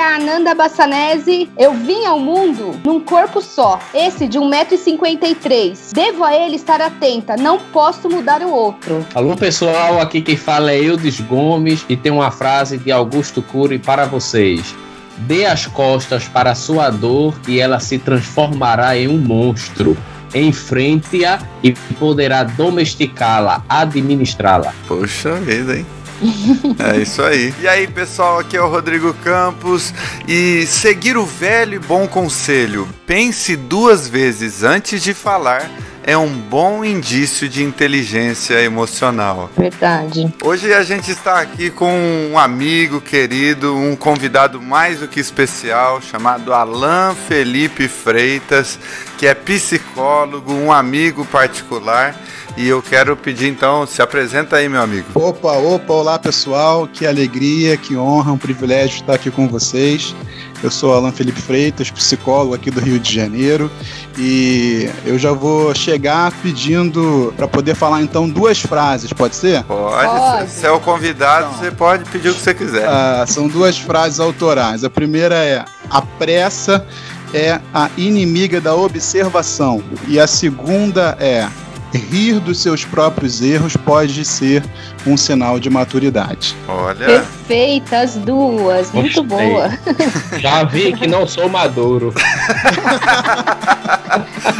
é a Ananda Bassanese. Eu vim ao mundo num corpo só, esse de 1,53m. Devo a ele estar atenta, não posso mudar o outro. Alô pessoal, aqui quem fala é Eudes Gomes e tem uma frase de Augusto Cury para vocês. Dê as costas para a sua dor e ela se transformará em um monstro enfrente-a e poderá domesticá-la, administrá-la. Poxa vida, hein? é isso aí. E aí, pessoal, aqui é o Rodrigo Campos e seguir o velho e bom conselho. Pense duas vezes antes de falar é um bom indício de inteligência emocional. Verdade. Hoje a gente está aqui com um amigo querido, um convidado mais do que especial, chamado Alain Felipe Freitas, que é psicólogo, um amigo particular. E eu quero pedir então, se apresenta aí, meu amigo. Opa, opa, olá pessoal, que alegria, que honra, um privilégio estar aqui com vocês. Eu sou Alan Felipe Freitas, psicólogo aqui do Rio de Janeiro, e eu já vou chegar pedindo para poder falar então duas frases, pode ser? Pode, pode. se é o convidado, então, você pode pedir o que você quiser. Ah, são duas frases autorais. A primeira é: a pressa é a inimiga da observação, e a segunda é rir dos seus próprios erros pode ser um sinal de maturidade. Olha. Perfeitas duas, muito boa. Já vi que não sou maduro.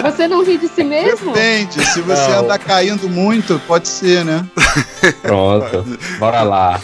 Você não ri de si mesmo? Depende, se você não. andar caindo muito, pode ser, né? Pronto, bora lá.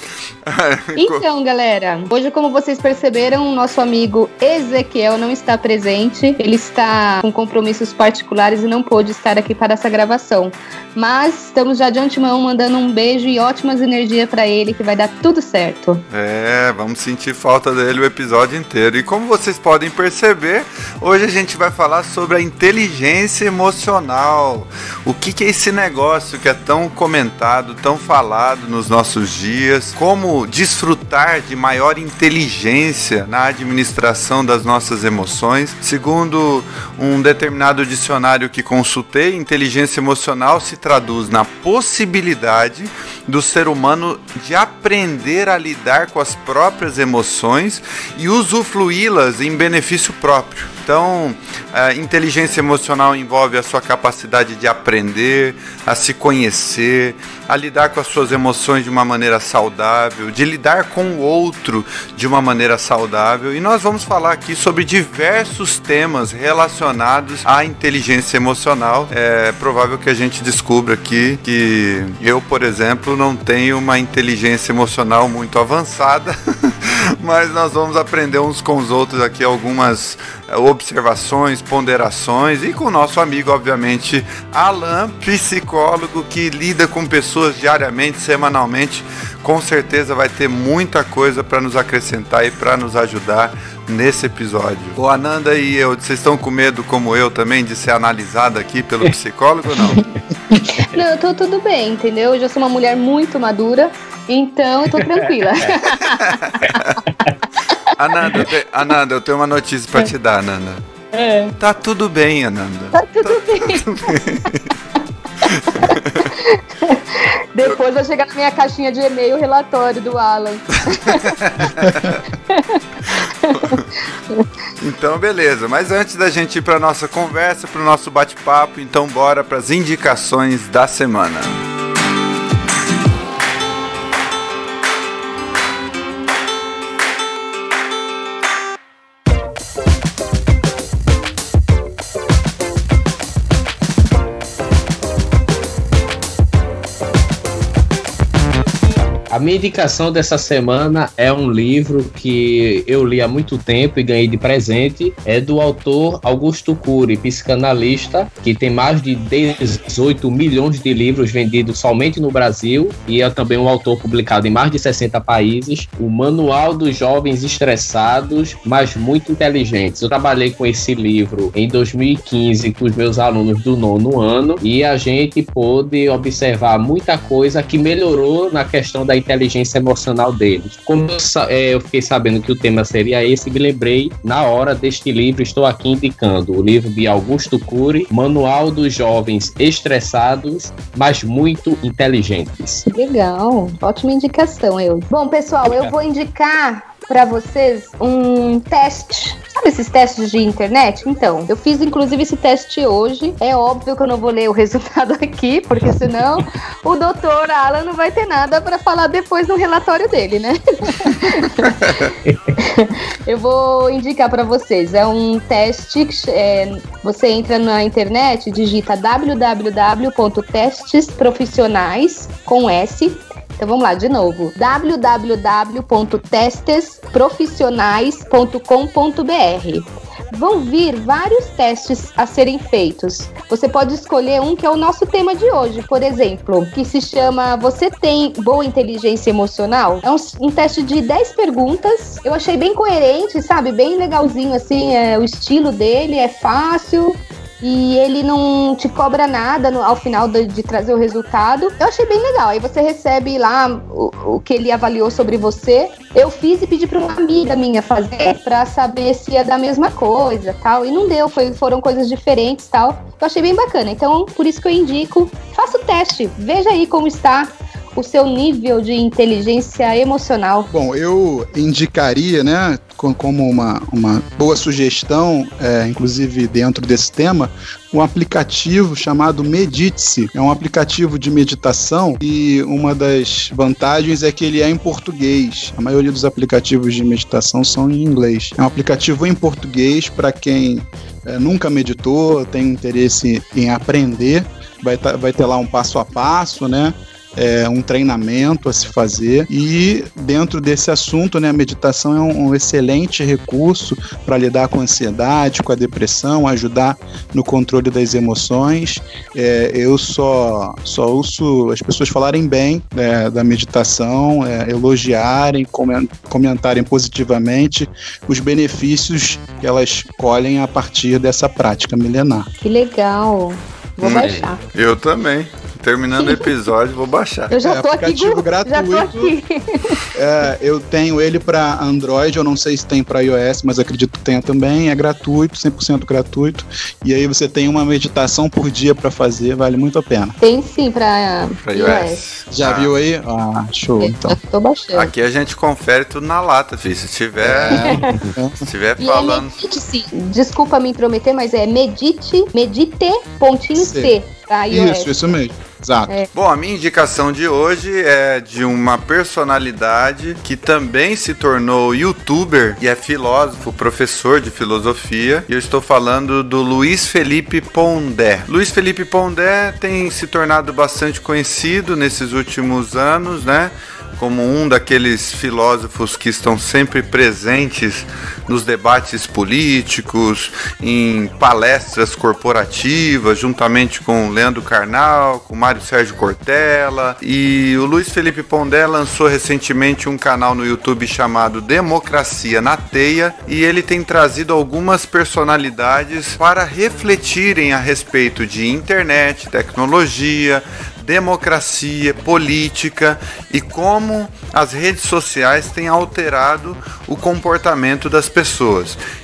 Então, galera, hoje, como vocês perceberam, nosso amigo Ezequiel não está presente. Ele está com compromissos particulares e não pôde estar aqui para essa gravação. Mas estamos já de antemão mandando um beijo e ótimas energias para ele, que vai dar tudo certo. É, vamos sentir falta dele o episódio inteiro. E como vocês podem perceber, hoje a gente vai falar sobre a inteligência emocional. O que, que é esse negócio que é tão comentado, tão falado nos nossos dias? Como desfrutar de maior inteligência na administração das nossas emoções. Segundo um determinado dicionário que consultei, inteligência emocional se traduz na possibilidade do ser humano de aprender a lidar com as próprias emoções e usufruí-las em benefício próprio. Então, a inteligência emocional envolve a sua capacidade de aprender, a se conhecer, a lidar com as suas emoções de uma maneira saudável, de lidar com o outro de uma maneira saudável. E nós vamos falar aqui sobre diversos temas relacionados à inteligência emocional. É provável que a gente descubra aqui que eu, por exemplo, não tenho uma inteligência emocional muito avançada, mas nós vamos aprender uns com os outros aqui algumas é, observações, ponderações e com o nosso amigo, obviamente, Alan, psicólogo que lida com pessoas diariamente, semanalmente. Com certeza vai ter muita coisa para nos acrescentar e para nos ajudar nesse episódio. O Ananda e eu, vocês estão com medo, como eu também, de ser analisada aqui pelo psicólogo ou não? Não, eu tô tudo bem, entendeu? Eu já sou uma mulher muito madura, então eu tô tranquila. Ananda, eu te... Ananda, eu tenho uma notícia pra te dar, Ananda. É. Tá tudo bem, Ananda. Tá tudo tá bem. Tudo bem. Depois vai chegar na minha caixinha de e-mail o relatório do Alan. então, beleza. Mas antes da gente ir para nossa conversa, para o nosso bate-papo, então bora para as indicações da semana. A minha indicação dessa semana é um livro que eu li há muito tempo e ganhei de presente. É do autor Augusto Cury, psicanalista, que tem mais de 18 milhões de livros vendidos somente no Brasil e é também um autor publicado em mais de 60 países. O Manual dos Jovens Estressados, mas muito inteligentes. Eu trabalhei com esse livro em 2015 com os meus alunos do nono ano e a gente pôde observar muita coisa que melhorou na questão da inteligência emocional deles. Como eu, é, eu fiquei sabendo que o tema seria esse, me lembrei na hora deste livro, estou aqui indicando o livro de Augusto Cury, Manual dos Jovens Estressados, mas muito inteligentes. Legal, ótima indicação, eu. Bom, pessoal, eu vou indicar para vocês um teste. Sabe esses testes de internet? Então, eu fiz inclusive esse teste hoje. É óbvio que eu não vou ler o resultado aqui, porque senão o doutor Alan não vai ter nada para falar depois no relatório dele, né? eu vou indicar para vocês. É um teste é, você entra na internet, digita www.testesprofissionais com S então vamos lá, de novo. www.testesprofissionais.com.br vão vir vários testes a serem feitos. Você pode escolher um que é o nosso tema de hoje, por exemplo, que se chama Você tem boa inteligência emocional? É um, um teste de 10 perguntas. Eu achei bem coerente, sabe? Bem legalzinho assim, é, o estilo dele é fácil e ele não te cobra nada no, ao final de, de, trazer o resultado. Eu achei bem legal. Aí você recebe lá o, o que ele avaliou sobre você. Eu fiz e pedi para uma amiga minha fazer para saber se ia dar a mesma coisa, tal. E não deu, foi, foram coisas diferentes, tal. Eu achei bem bacana. Então, por isso que eu indico, faça o teste, veja aí como está o seu nível de inteligência emocional? Bom, eu indicaria, né, como uma, uma boa sugestão, é, inclusive dentro desse tema, um aplicativo chamado Medite-se. É um aplicativo de meditação e uma das vantagens é que ele é em português. A maioria dos aplicativos de meditação são em inglês. É um aplicativo em português para quem é, nunca meditou, tem interesse em aprender. Vai, tá, vai ter lá um passo a passo, né? É, um treinamento a se fazer. E dentro desse assunto, né, a meditação é um, um excelente recurso para lidar com a ansiedade, com a depressão, ajudar no controle das emoções. É, eu só, só ouço as pessoas falarem bem é, da meditação, é, elogiarem, comentarem positivamente os benefícios que elas colhem a partir dessa prática milenar. Que legal! Vou hum, baixar. Eu também terminando o episódio, vou baixar. Eu já é, tô aplicativo aqui, gratuito. Já tô aqui. É, eu tenho ele para Android, eu não sei se tem para iOS, mas acredito que tenha também. É gratuito, 100% gratuito. E aí você tem uma meditação por dia para fazer, vale muito a pena. Tem sim para iOS. iOS. Já ah. viu aí? Ah, show. É, então. tô baixando. Aqui a gente confere tudo na lata, filho. Se tiver, é. se tiver é falando. É medite, sim. Desculpa me intrometer, mas é medite, medite, pontinho C. C Isso, isso mesmo. Exato. É. Bom, a minha indicação de hoje é de uma personalidade que também se tornou youtuber e é filósofo, professor de filosofia. E eu estou falando do Luiz Felipe Pondé. Luiz Felipe Pondé tem se tornado bastante conhecido nesses últimos anos, né? como um daqueles filósofos que estão sempre presentes nos debates políticos, em palestras corporativas, juntamente com Leandro Carnal, com Mário Sérgio Cortella. E o Luiz Felipe Pondé lançou recentemente um canal no YouTube chamado Democracia na Teia e ele tem trazido algumas personalidades para refletirem a respeito de internet, tecnologia, democracia, política e como as redes sociais têm alterado o comportamento das pessoas.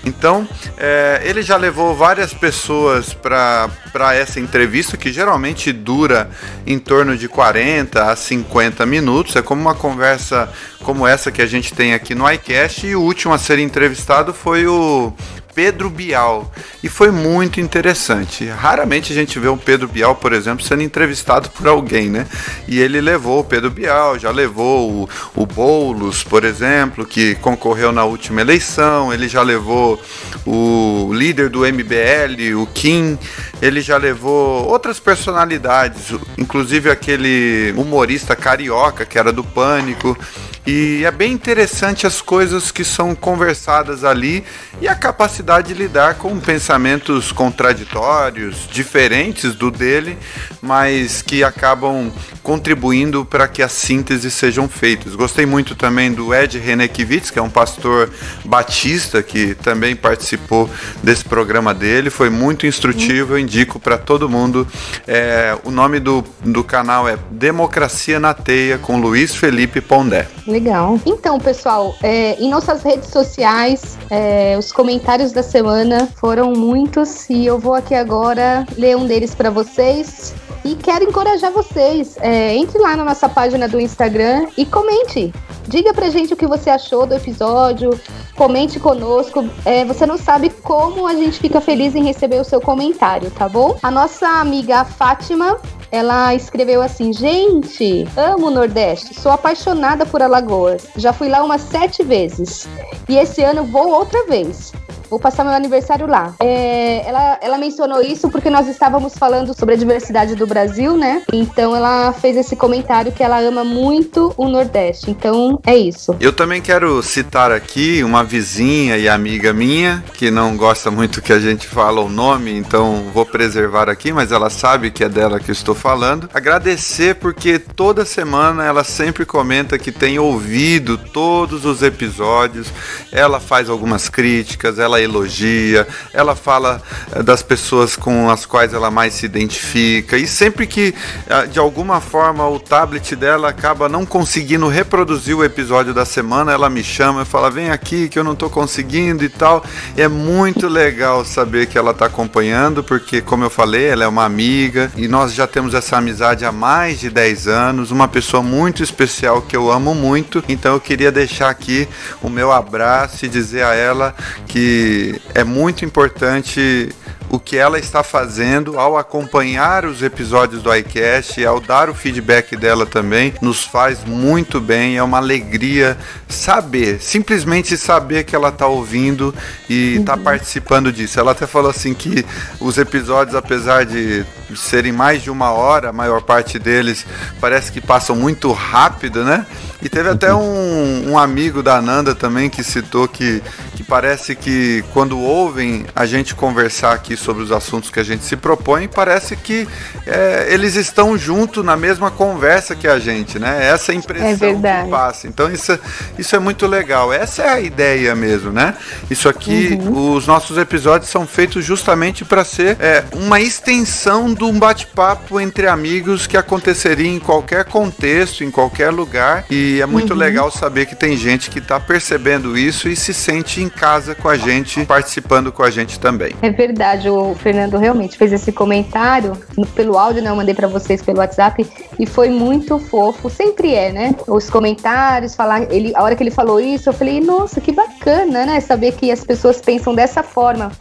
Então, é, ele já levou várias pessoas para essa entrevista, que geralmente dura em torno de 40 a 50 minutos. É como uma conversa como essa que a gente tem aqui no iCast. E o último a ser entrevistado foi o Pedro Bial. E foi muito interessante. Raramente a gente vê um Pedro Bial, por exemplo, sendo entrevistado por alguém, né? E ele levou o Pedro Bial, já levou o, o Boulos, por exemplo, que concorreu na última eleição, ele já levou o líder do MBL, o Kim, ele já levou outras personalidades, inclusive aquele humorista carioca que era do Pânico. E é bem interessante as coisas que são conversadas ali e a capacidade de lidar com pensamentos contraditórios, diferentes do dele, mas que acabam contribuindo para que as sínteses sejam feitas. Gostei muito também do Ed Renekiewicz, que é um pastor batista que também participou desse programa dele, foi muito instrutivo, eu indico para todo mundo. É, o nome do, do canal é Democracia na Teia, com Luiz Felipe Pondé. Legal. Então, pessoal, é, em nossas redes sociais, é, os comentários da semana foram muitos e eu vou aqui agora ler um deles para vocês. E quero encorajar vocês. É, entre lá na nossa página do Instagram e comente. Diga pra gente o que você achou do episódio. Comente conosco. É, você não sabe como a gente fica feliz em receber o seu comentário, tá bom? A nossa amiga Fátima ela escreveu assim: Gente, amo o Nordeste, sou apaixonada por Alagoas. Já fui lá umas sete vezes. E esse ano vou outra vez. Vou passar meu aniversário lá. É, ela, ela mencionou isso porque nós estávamos falando sobre a diversidade do Brasil, né? Então ela fez esse comentário que ela ama muito o Nordeste. Então é isso. Eu também quero citar aqui uma vizinha e amiga minha que não gosta muito que a gente fala o nome, então vou preservar aqui, mas ela sabe que é dela que eu estou falando. Agradecer porque toda semana ela sempre comenta que tem ouvido todos os episódios. Ela faz algumas críticas, ela elogia, ela fala eh, das pessoas com as quais ela mais se identifica. E sempre que eh, de alguma forma o tablet dela acaba não conseguindo reproduzir o episódio da semana, ela me chama e fala: vem aqui que eu não estou conseguindo e tal. É muito legal saber que ela está acompanhando, porque, como eu falei, ela é uma amiga e nós já temos essa amizade há mais de 10 anos, uma pessoa muito especial que eu amo muito. Então eu queria deixar aqui o meu abraço e dizer a ela que é muito importante o que ela está fazendo ao acompanhar os episódios do iCast e ao dar o feedback dela também, nos faz muito bem. É uma alegria saber, simplesmente saber que ela está ouvindo e está uhum. participando disso. Ela até falou assim que os episódios, apesar de serem mais de uma hora, a maior parte deles parece que passam muito rápido, né? E teve até um, um amigo da Nanda também que citou que, que parece que quando ouvem a gente conversar aqui sobre os assuntos que a gente se propõe, parece que é, eles estão junto na mesma conversa que a gente, né? Essa é a impressão é que passa. Então isso, isso é muito legal. Essa é a ideia mesmo, né? Isso aqui, uhum. os nossos episódios são feitos justamente para ser é, uma extensão um bate-papo entre amigos que aconteceria em qualquer contexto, em qualquer lugar. E e é muito uhum. legal saber que tem gente que está percebendo isso e se sente em casa com a gente, participando com a gente também. É verdade, o Fernando realmente fez esse comentário pelo áudio, né? Eu mandei para vocês pelo WhatsApp e foi muito fofo. Sempre é, né? Os comentários, falar, ele, a hora que ele falou isso, eu falei, nossa, que bacana, né? Saber que as pessoas pensam dessa forma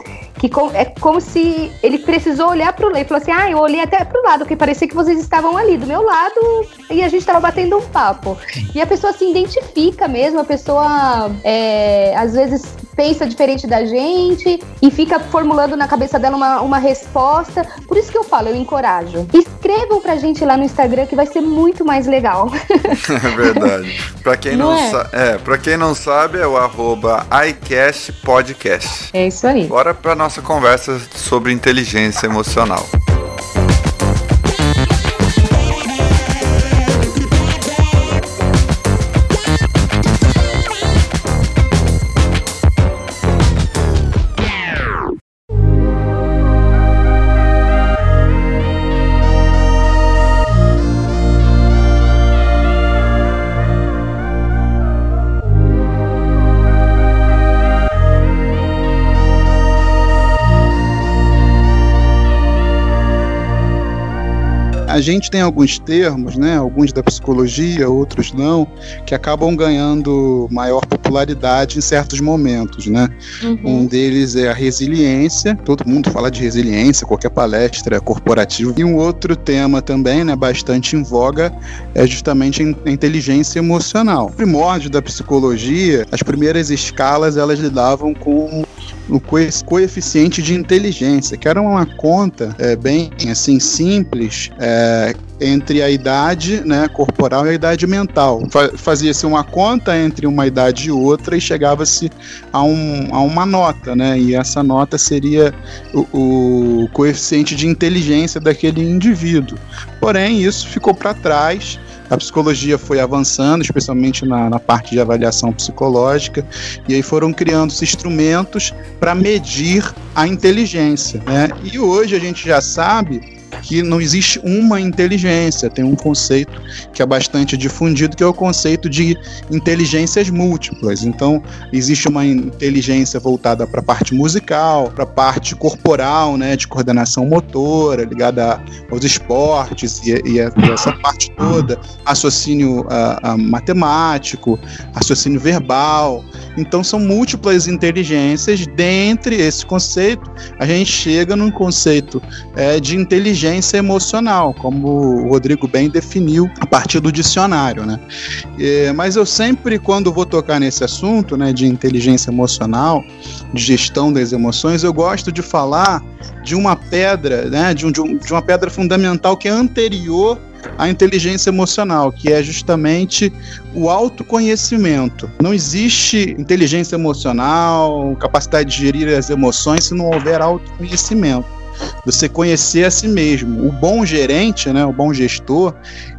que é como se ele precisou olhar para o lado e falou assim: ah, eu olhei até para o lado, que parecia que vocês estavam ali do meu lado e a gente estava batendo um papo. E a pessoa se identifica mesmo, a pessoa é, às vezes pensa diferente da gente e fica formulando na cabeça dela uma, uma resposta. Por isso que eu falo, eu encorajo. Escrevam pra gente lá no Instagram que vai ser muito mais legal. É verdade. Pra quem não, não é? é, pra quem não sabe, é o arroba iCastPodcast. É isso aí. Bora pra nossa conversa sobre inteligência emocional. A gente tem alguns termos, né, alguns da psicologia, outros não, que acabam ganhando maior popularidade em certos momentos, né? Uhum. Um deles é a resiliência, todo mundo fala de resiliência, qualquer palestra corporativa. E um outro tema também, né, bastante em voga, é justamente a inteligência emocional. O primórdio da psicologia, as primeiras escalas, elas lidavam com o coeficiente de inteligência, que era uma conta é, bem assim simples é, entre a idade né, corporal e a idade mental. Fazia-se uma conta entre uma idade e outra e chegava-se a, um, a uma nota, né? E essa nota seria o, o coeficiente de inteligência daquele indivíduo. Porém, isso ficou para trás a psicologia foi avançando, especialmente na, na parte de avaliação psicológica, e aí foram criando-se instrumentos para medir a inteligência. Né? E hoje a gente já sabe que não existe uma inteligência, tem um conceito que é bastante difundido, que é o conceito de inteligências múltiplas. Então, existe uma inteligência voltada para a parte musical, para a parte corporal, né, de coordenação motora, ligada aos esportes e, e, essa parte toda, raciocínio a, a matemático, raciocínio verbal. Então, são múltiplas inteligências. Dentre esse conceito, a gente chega num conceito é, de inteligência emocional, como o Rodrigo bem definiu a partir do dicionário, né? É, mas eu sempre, quando vou tocar nesse assunto, né, de inteligência emocional, de gestão das emoções, eu gosto de falar de uma pedra, né, de, um, de uma pedra fundamental que é anterior à inteligência emocional, que é justamente o autoconhecimento. Não existe inteligência emocional, capacidade de gerir as emoções se não houver autoconhecimento você conhecer a si mesmo. O bom gerente, né, o bom gestor,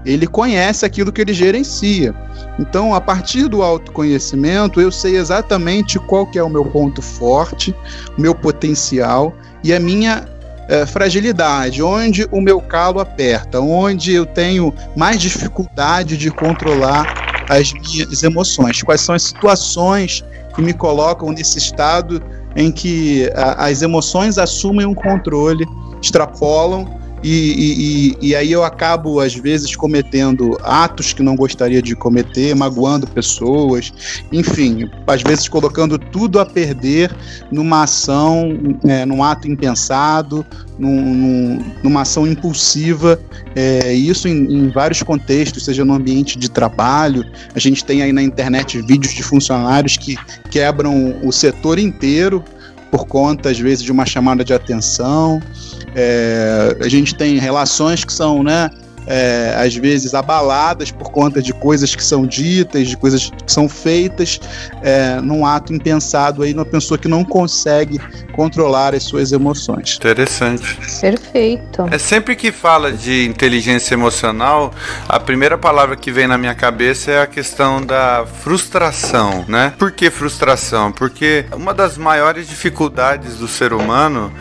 ele conhece aquilo que ele gerencia. Então, a partir do autoconhecimento, eu sei exatamente qual que é o meu ponto forte, o meu potencial e a minha é, fragilidade, onde o meu calo aperta, onde eu tenho mais dificuldade de controlar as minhas emoções, quais são as situações que me colocam nesse estado em que a, as emoções assumem um controle, extrapolam e, e, e, aí eu acabo, às vezes, cometendo atos que não gostaria de cometer, magoando pessoas, enfim, às vezes colocando tudo a perder numa ação, é, num ato impensado, num, num, numa ação impulsiva, é, isso em, em, vários contextos, seja no ambiente de trabalho, a gente tem aí na internet vídeos de funcionários que quebram o setor inteiro por conta, às vezes, de uma chamada de atenção. É, a gente tem relações que são, né, é, às vezes abaladas por conta de coisas que são ditas, de coisas que são feitas é, num ato impensado aí numa pessoa que não consegue controlar as suas emoções. Interessante. Perfeito. É sempre que fala de inteligência emocional, a primeira palavra que vem na minha cabeça é a questão da frustração, né? Por que frustração? Porque uma das maiores dificuldades do ser humano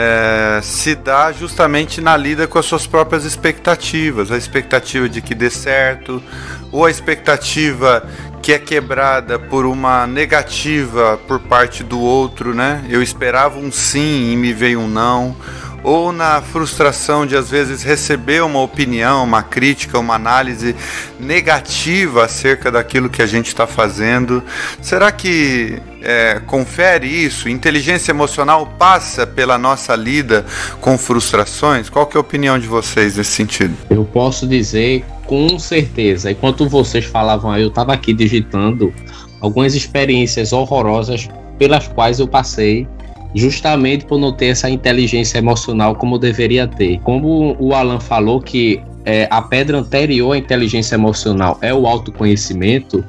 é, se dá justamente na lida com as suas próprias expectativas, a expectativa de que dê certo, ou a expectativa que é quebrada por uma negativa por parte do outro, né? Eu esperava um sim e me veio um não ou na frustração de às vezes receber uma opinião, uma crítica, uma análise negativa acerca daquilo que a gente está fazendo. Será que é, confere isso? Inteligência emocional passa pela nossa lida com frustrações? Qual que é a opinião de vocês nesse sentido? Eu posso dizer com certeza. Enquanto vocês falavam aí, eu estava aqui digitando algumas experiências horrorosas pelas quais eu passei justamente por não ter essa inteligência emocional como deveria ter. Como o Alan falou que é, a pedra anterior à inteligência emocional é o autoconhecimento,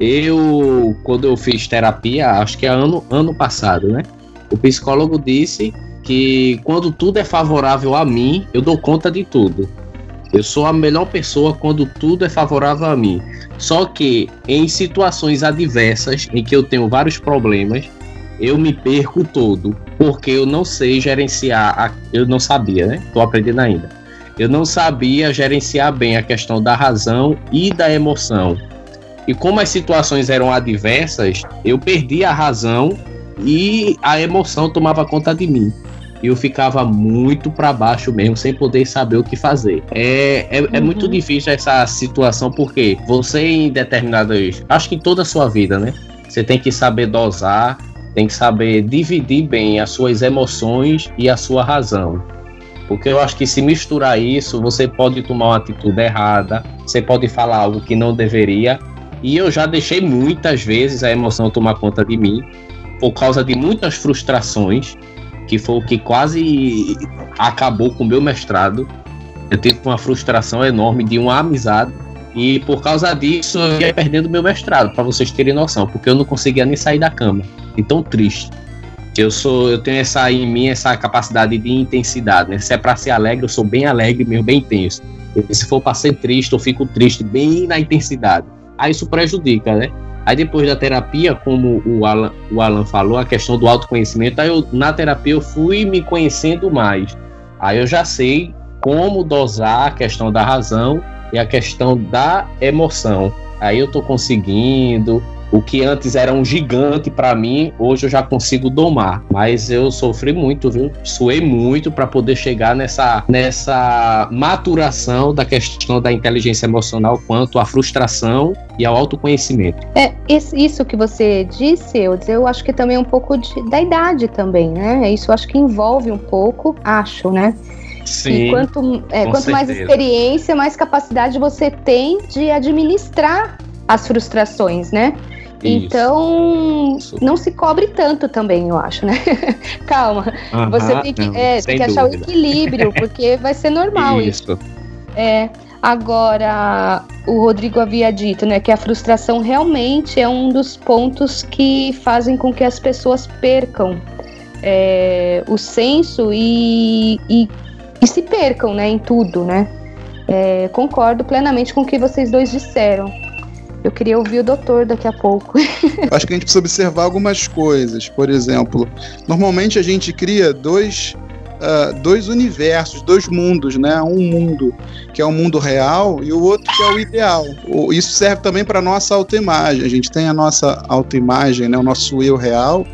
eu, quando eu fiz terapia, acho que é ano, ano passado, né? O psicólogo disse que quando tudo é favorável a mim, eu dou conta de tudo. Eu sou a melhor pessoa quando tudo é favorável a mim. Só que em situações adversas, em que eu tenho vários problemas, eu me perco todo, porque eu não sei gerenciar, a, eu não sabia, né? Tô aprendendo ainda. Eu não sabia gerenciar bem a questão da razão e da emoção. E como as situações eram adversas, eu perdi a razão e a emoção tomava conta de mim. E eu ficava muito para baixo mesmo, sem poder saber o que fazer. É, é, é uhum. muito difícil essa situação, porque você em determinadas. Acho que em toda a sua vida, né? Você tem que saber dosar tem que saber dividir bem as suas emoções e a sua razão. Porque eu acho que se misturar isso, você pode tomar uma atitude errada, você pode falar algo que não deveria. E eu já deixei muitas vezes a emoção tomar conta de mim, por causa de muitas frustrações, que foi o que quase acabou com o meu mestrado. Eu tive uma frustração enorme de uma amizade e por causa disso eu ia perdendo meu mestrado, para vocês terem noção, porque eu não conseguia nem sair da cama. E tão triste. Eu sou, eu tenho essa em mim essa capacidade de intensidade, né? Se é para ser alegre, eu sou bem alegre, mesmo bem intenso. E se for para ser triste, eu fico triste bem na intensidade. Aí isso prejudica, né? Aí depois da terapia, como o Alan, o Alan falou, a questão do autoconhecimento, aí eu, na terapia eu fui me conhecendo mais. Aí eu já sei como dosar a questão da razão e a questão da emoção. Aí eu tô conseguindo, o que antes era um gigante para mim, hoje eu já consigo domar. Mas eu sofri muito, viu? Suei muito para poder chegar nessa, nessa maturação da questão da inteligência emocional quanto à frustração e ao autoconhecimento. É, isso que você disse, eu, eu acho que também é um pouco de, da idade também, né? Isso eu acho que envolve um pouco, acho, né? Sim, e quanto, é, quanto mais experiência, mais capacidade você tem de administrar as frustrações, né? Então, Isso. não se cobre tanto também, eu acho, né? Calma. você tem que, não, é, tem que achar o equilíbrio, porque vai ser normal isso. isso. É. Agora, o Rodrigo havia dito, né, que a frustração realmente é um dos pontos que fazem com que as pessoas percam é, o senso e, e, e, se percam, né, em tudo, né? É, concordo plenamente com o que vocês dois disseram. Eu queria ouvir o doutor daqui a pouco. Acho que a gente precisa observar algumas coisas. Por exemplo, normalmente a gente cria dois, uh, dois universos, dois mundos, né? Um mundo que é o mundo real e o outro que é o ideal. Isso serve também para nossa autoimagem. A gente tem a nossa autoimagem, né? o nosso eu real,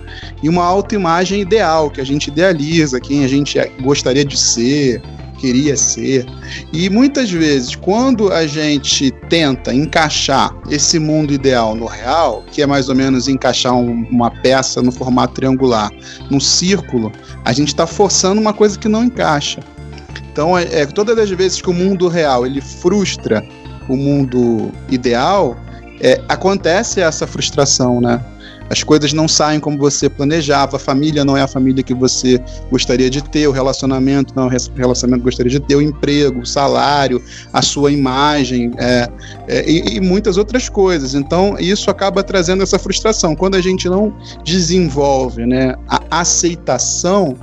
e uma autoimagem ideal, que a gente idealiza, quem a gente gostaria de ser, queria ser. E muitas vezes, quando a gente tenta encaixar esse mundo ideal no real, que é mais ou menos encaixar um, uma peça no formato triangular num círculo, a gente está forçando uma coisa que não encaixa. Então, é, é, todas as vezes que o mundo real ele frustra o mundo ideal, é, acontece essa frustração, né? As coisas não saem como você planejava, a família não é a família que você gostaria de ter, o relacionamento não é o relacionamento que gostaria de ter, o emprego, o salário, a sua imagem é, é, e, e, muitas outras coisas. Então, isso acaba trazendo essa frustração. Quando a gente não desenvolve né, a aceitação,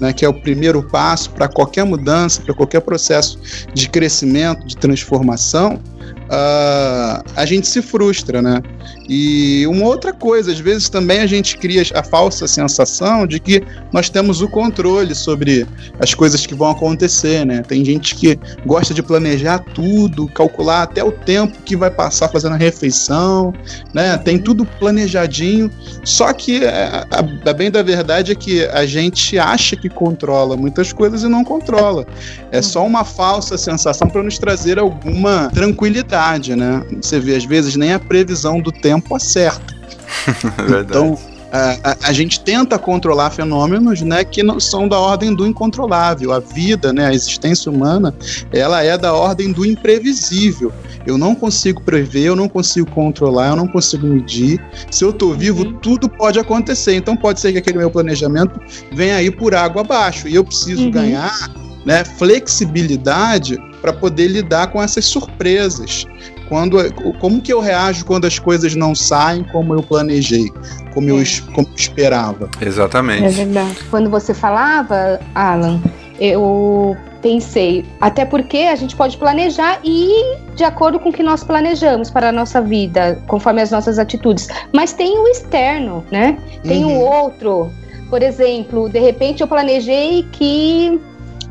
né, que é o primeiro passo para qualquer mudança, para qualquer processo de crescimento, de transformação, uh, a gente se frustra, né? E uma outra coisa, às vezes também a gente cria a falsa sensação de que nós temos o controle sobre as coisas que vão acontecer, né? Tem gente que gosta de planejar tudo, calcular até o tempo que vai passar fazendo a refeição, né? Tem tudo planejadinho. Só que é, a, a bem da verdade é que a gente acha que controla muitas coisas e não controla. É só uma falsa sensação para nos trazer alguma tranquilidade, né? Você vê, às vezes nem a previsão do tempo tempo acerta. então, a, a, a, gente tenta controlar fenômenos né, que não são da ordem do incontrolável. A vida, né, a existência humana, ela é da ordem do imprevisível. Eu não consigo prever, eu não consigo controlar, eu não consigo medir. Se eu estou vivo, uhum. tudo pode acontecer. Então pode ser que aquele meu planejamento venha aí por água abaixo. E eu preciso uhum. ganhar né, flexibilidade para poder lidar com essas surpresas. Quando, como que eu reajo quando as coisas não saem como eu planejei, como, é. eu, como eu esperava? Exatamente. É verdade. Quando você falava, Alan, eu pensei, até porque a gente pode planejar e ir de acordo com o que nós planejamos para a nossa vida, conforme as nossas atitudes. Mas tem o externo, né? Tem uhum. o outro. Por exemplo, de repente eu planejei que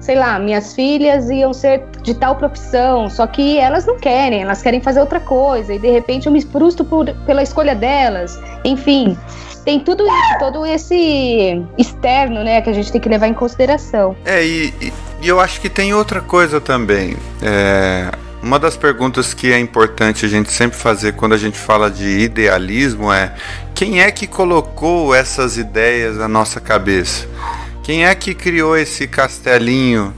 sei lá, minhas filhas iam ser de tal profissão, só que elas não querem, elas querem fazer outra coisa, e de repente eu me frustro por, pela escolha delas. Enfim, tem tudo isso, todo esse externo, né, que a gente tem que levar em consideração. É, e, e eu acho que tem outra coisa também. É, uma das perguntas que é importante a gente sempre fazer quando a gente fala de idealismo é quem é que colocou essas ideias na nossa cabeça? Quem é que criou esse castelinho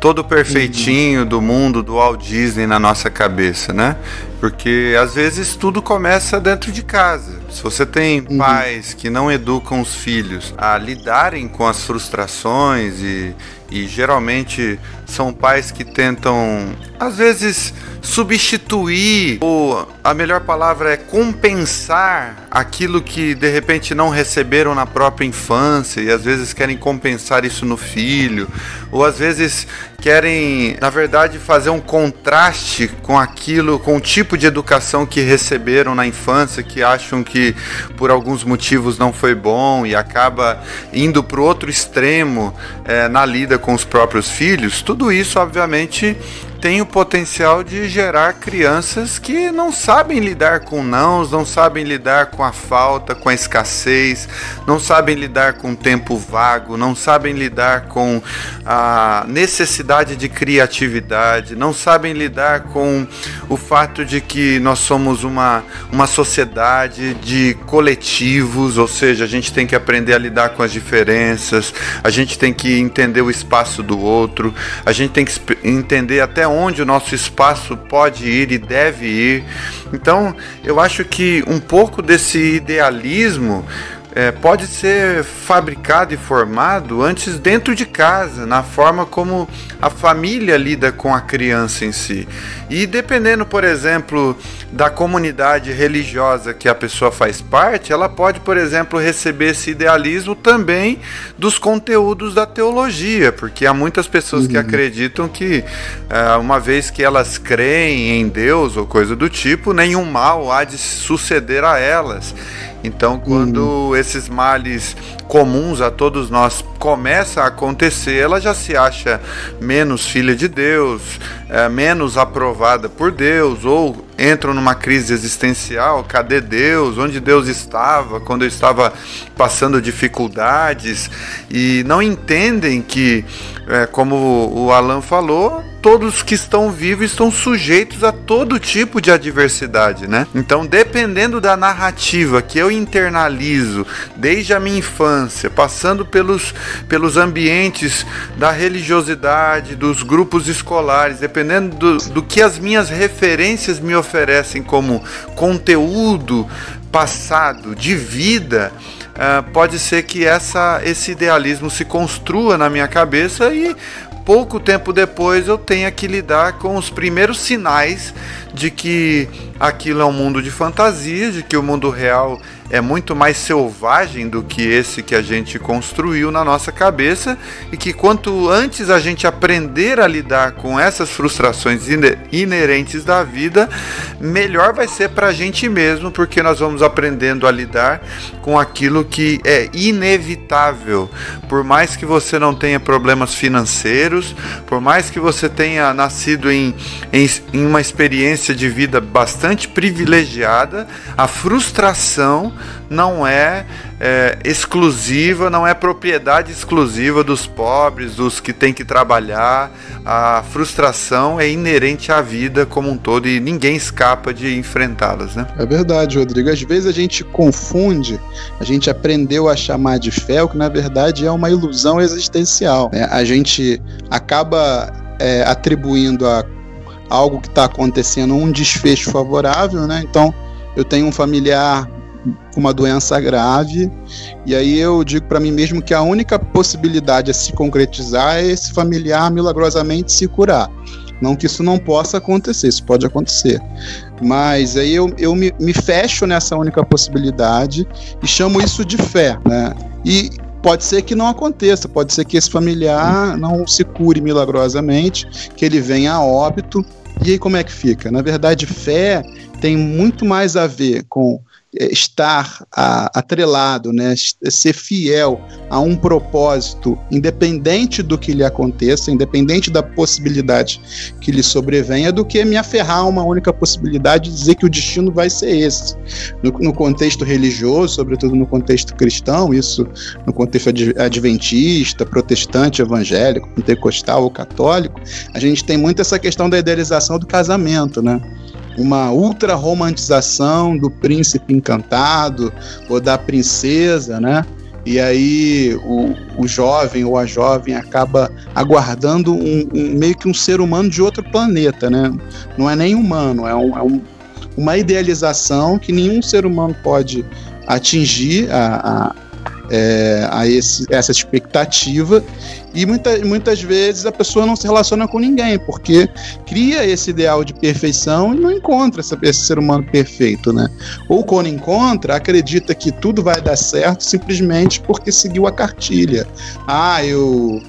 todo perfeitinho do mundo do Walt Disney na nossa cabeça, né? Porque às vezes tudo começa dentro de casa. Se você tem uhum. pais que não educam os filhos a lidarem com as frustrações e, e geralmente são pais que tentam, às vezes, substituir, ou a melhor palavra é compensar aquilo que de repente não receberam na própria infância e às vezes querem compensar isso no filho, ou às vezes querem, na verdade, fazer um contraste com aquilo, com o tipo de educação que receberam na infância, que acham que por alguns motivos não foi bom e acaba indo para o outro extremo é, na lida com os próprios filhos, tudo isso, obviamente, tem o potencial de gerar crianças que não sabem lidar com nãos, não sabem lidar com a falta, com a escassez, não sabem lidar com o tempo vago, não sabem lidar com a necessidade de criatividade, não sabem lidar com o fato de que nós somos uma, uma sociedade de coletivos, ou seja, a gente tem que aprender a lidar com as diferenças, a gente tem que entender o espaço do outro, a gente tem que entender até onde o nosso espaço pode ir e deve ir. Então, eu acho que um pouco desse idealismo é, pode ser fabricado e formado antes dentro de casa, na forma como a família lida com a criança em si. E dependendo, por exemplo, da comunidade religiosa que a pessoa faz parte, ela pode, por exemplo, receber esse idealismo também dos conteúdos da teologia, porque há muitas pessoas uhum. que acreditam que, é, uma vez que elas creem em Deus ou coisa do tipo, nenhum mal há de suceder a elas. Então, quando uhum. esses males comuns a todos nós começa a acontecer, ela já se acha menos filha de Deus, é, menos aprovada por Deus, ou entram numa crise existencial: cadê Deus? Onde Deus estava quando eu estava passando dificuldades? E não entendem que, é, como o Alan falou, todos que estão vivos estão sujeitos a todo tipo de adversidade, né? Então, dependendo da narrativa que eu internalizo desde a minha infância, passando pelos, pelos ambientes da religiosidade, dos grupos escolares, dependendo do, do que as minhas referências me oferecem como conteúdo passado de vida, Uh, pode ser que essa, esse idealismo se construa na minha cabeça e pouco tempo depois eu tenha que lidar com os primeiros sinais de que aquilo é um mundo de fantasia, de que o mundo real é muito mais selvagem do que esse que a gente construiu na nossa cabeça e que quanto antes a gente aprender a lidar com essas frustrações inerentes da vida, melhor vai ser para a gente mesmo, porque nós vamos aprendendo a lidar com aquilo que é inevitável. Por mais que você não tenha problemas financeiros, por mais que você tenha nascido em, em, em uma experiência de vida bastante privilegiada, a frustração não é, é, exclusiva, não é propriedade exclusiva dos pobres, dos que têm que trabalhar. A frustração é inerente à vida como um todo e ninguém escapa de enfrentá-las, né? É verdade, Rodrigo. Às vezes a gente confunde, a gente aprendeu a chamar de fé, o que na verdade é uma ilusão existencial. Né? A gente acaba é, atribuindo a algo que está acontecendo um desfecho favorável, né? Então, eu tenho um familiar com uma doença grave, e aí eu digo para mim mesmo que a única possibilidade a se concretizar é esse familiar milagrosamente se curar. Não que isso não possa acontecer, isso pode acontecer. Mas aí eu, eu me, me fecho nessa única possibilidade e chamo isso de fé, né? E pode ser que não aconteça, pode ser que esse familiar não se cure milagrosamente, que ele venha a óbito. E aí como é que fica? Na verdade, fé tem muito mais a ver com estar a, atrelado, né, ser fiel a um propósito, independente do que lhe aconteça, independente da possibilidade que lhe sobrevenha, do que me aferrar a uma única possibilidade de dizer que o destino vai ser esse. No, no contexto religioso, sobretudo no contexto cristão, isso no contexto adventista, protestante, evangélico, pentecostal ou católico, a gente tem muito essa questão da idealização do casamento, né? Uma ultra romantização do príncipe encantado ou da princesa, né? E aí o, o jovem ou a jovem acaba aguardando um, um, meio que um ser humano de outro planeta, né? Não é nem humano, é, um, é um, uma idealização que nenhum ser humano pode atingir a, a é, a esse, essa expectativa e muita, muitas vezes a pessoa não se relaciona com ninguém porque cria esse ideal de perfeição e não encontra essa, esse ser humano perfeito, né? Ou quando encontra, acredita que tudo vai dar certo simplesmente porque seguiu a cartilha. Ah, eu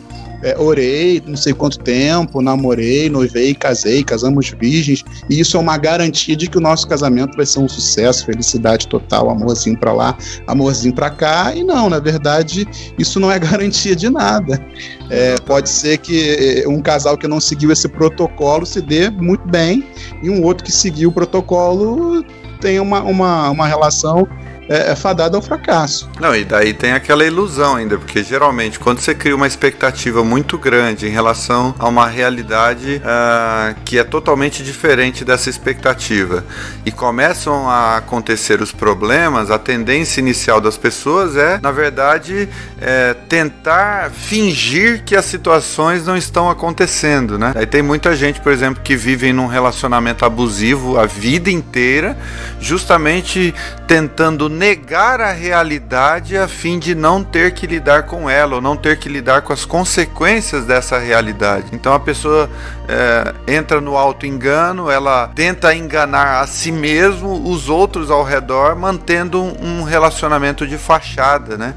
é, orei não sei quanto tempo, namorei, noivei, casei, casamos virgens, e isso é uma garantia de que o nosso casamento vai ser um sucesso, felicidade total, amorzinho para lá, amorzinho para cá, e não, na verdade, isso não é garantia de nada. É, pode ser que é, um casal que não seguiu esse protocolo se dê muito bem, e um outro que seguiu o protocolo tenha uma, uma, uma relação é, é fadada ao fracasso. Não, e daí tem aquela ilusão ainda, porque geralmente quando você cria uma expectativa muito grande em relação a uma realidade uh, que é totalmente diferente dessa expectativa e começam a acontecer os problemas, a tendência inicial das pessoas é, na verdade, é, tentar fingir que as situações não estão acontecendo, né? Aí tem muita gente, por exemplo, que vive num relacionamento abusivo a vida inteira, justamente tentando negar a realidade a fim de não ter que lidar com ela, ou não ter que lidar com as consequências dessa realidade. Então a pessoa é, entra no auto-engano, ela tenta enganar a si mesmo, os outros ao redor, mantendo um relacionamento de fachada, né?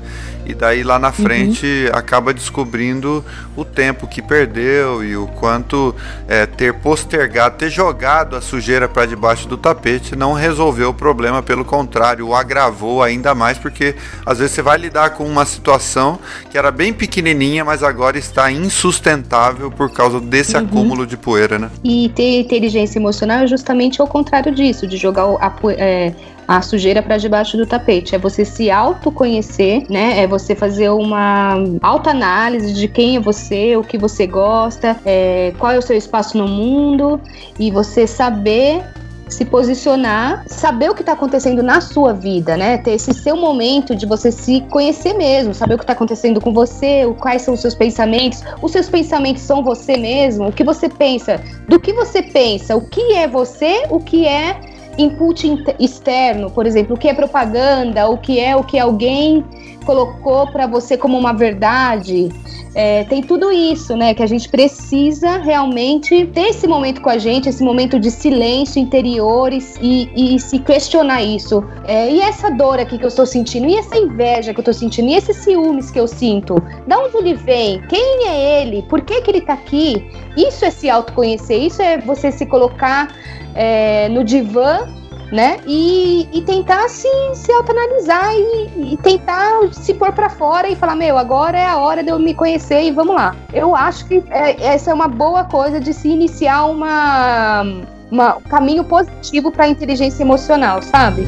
E daí lá na frente uhum. acaba descobrindo o tempo que perdeu e o quanto é, ter postergado, ter jogado a sujeira para debaixo do tapete não resolveu o problema, pelo contrário, o agravou ainda mais, porque às vezes você vai lidar com uma situação que era bem pequenininha, mas agora está insustentável por causa desse uhum. acúmulo de poeira, né? E ter inteligência emocional é justamente o contrário disso, de jogar a, é, a sujeira para debaixo do tapete. É você se autoconhecer, né? É você fazer uma autoanálise de quem é você, o que você gosta, é, qual é o seu espaço no mundo e você saber se posicionar, saber o que está acontecendo na sua vida, né? Ter esse seu momento de você se conhecer mesmo, saber o que está acontecendo com você, quais são os seus pensamentos. Os seus pensamentos são você mesmo? O que você pensa? Do que você pensa? O que é você? O que é input externo, por exemplo, o que é propaganda, o que é o que alguém colocou para você como uma verdade. É, tem tudo isso, né? Que a gente precisa realmente ter esse momento com a gente, esse momento de silêncio interior e, e, e se questionar isso. É, e essa dor aqui que eu estou sentindo, e essa inveja que eu estou sentindo, e esses ciúmes que eu sinto, da onde ele vem? Quem é ele? Por que, que ele está aqui? Isso é se autoconhecer, isso é você se colocar é, no divã né? E, e tentar se, se autoanalisar e, e tentar se pôr para fora e falar, meu, agora é a hora de eu me conhecer e vamos lá. Eu acho que é, essa é uma boa coisa de se iniciar uma, uma um caminho positivo para a inteligência emocional, sabe?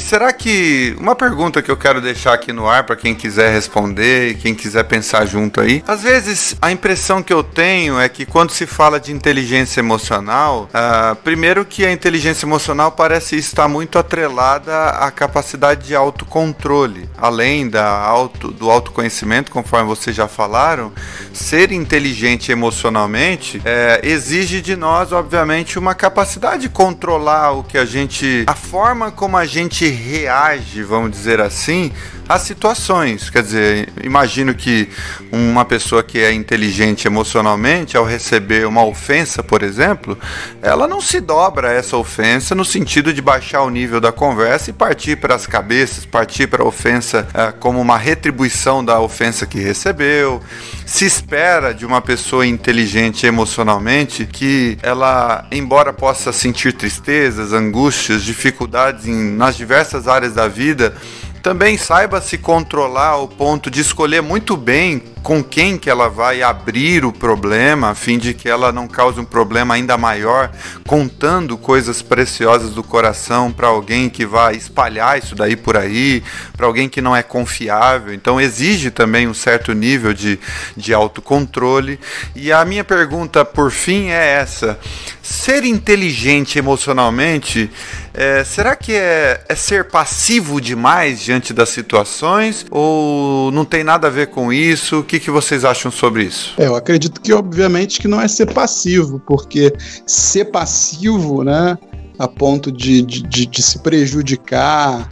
Será que uma pergunta que eu quero deixar aqui no ar para quem quiser responder e quem quiser pensar junto aí, às vezes a impressão que eu tenho é que quando se fala de inteligência emocional, uh, primeiro que a inteligência emocional parece estar muito atrelada à capacidade de autocontrole, além da auto, do autoconhecimento, conforme vocês já falaram, ser inteligente emocionalmente é, exige de nós, obviamente, uma capacidade de controlar o que a gente, a forma como a gente gente reage, vamos dizer assim, às situações. Quer dizer, imagino que uma pessoa que é inteligente emocionalmente, ao receber uma ofensa, por exemplo, ela não se dobra a essa ofensa no sentido de baixar o nível da conversa e partir para as cabeças, partir para a ofensa é, como uma retribuição da ofensa que recebeu. Se espera de uma pessoa inteligente emocionalmente que ela, embora possa sentir tristezas, angústias, dificuldades em, nas diversas áreas da vida, também saiba se controlar ao ponto de escolher muito bem com quem que ela vai abrir o problema, a fim de que ela não cause um problema ainda maior, contando coisas preciosas do coração para alguém que vai espalhar isso daí por aí, para alguém que não é confiável. Então exige também um certo nível de, de autocontrole. E a minha pergunta por fim é essa: ser inteligente emocionalmente, é, será que é, é ser passivo demais diante das situações? Ou não tem nada a ver com isso? que, que vocês acham sobre isso? É, eu acredito que, obviamente, que não é ser passivo, porque ser passivo, né, a ponto de, de, de, de se prejudicar,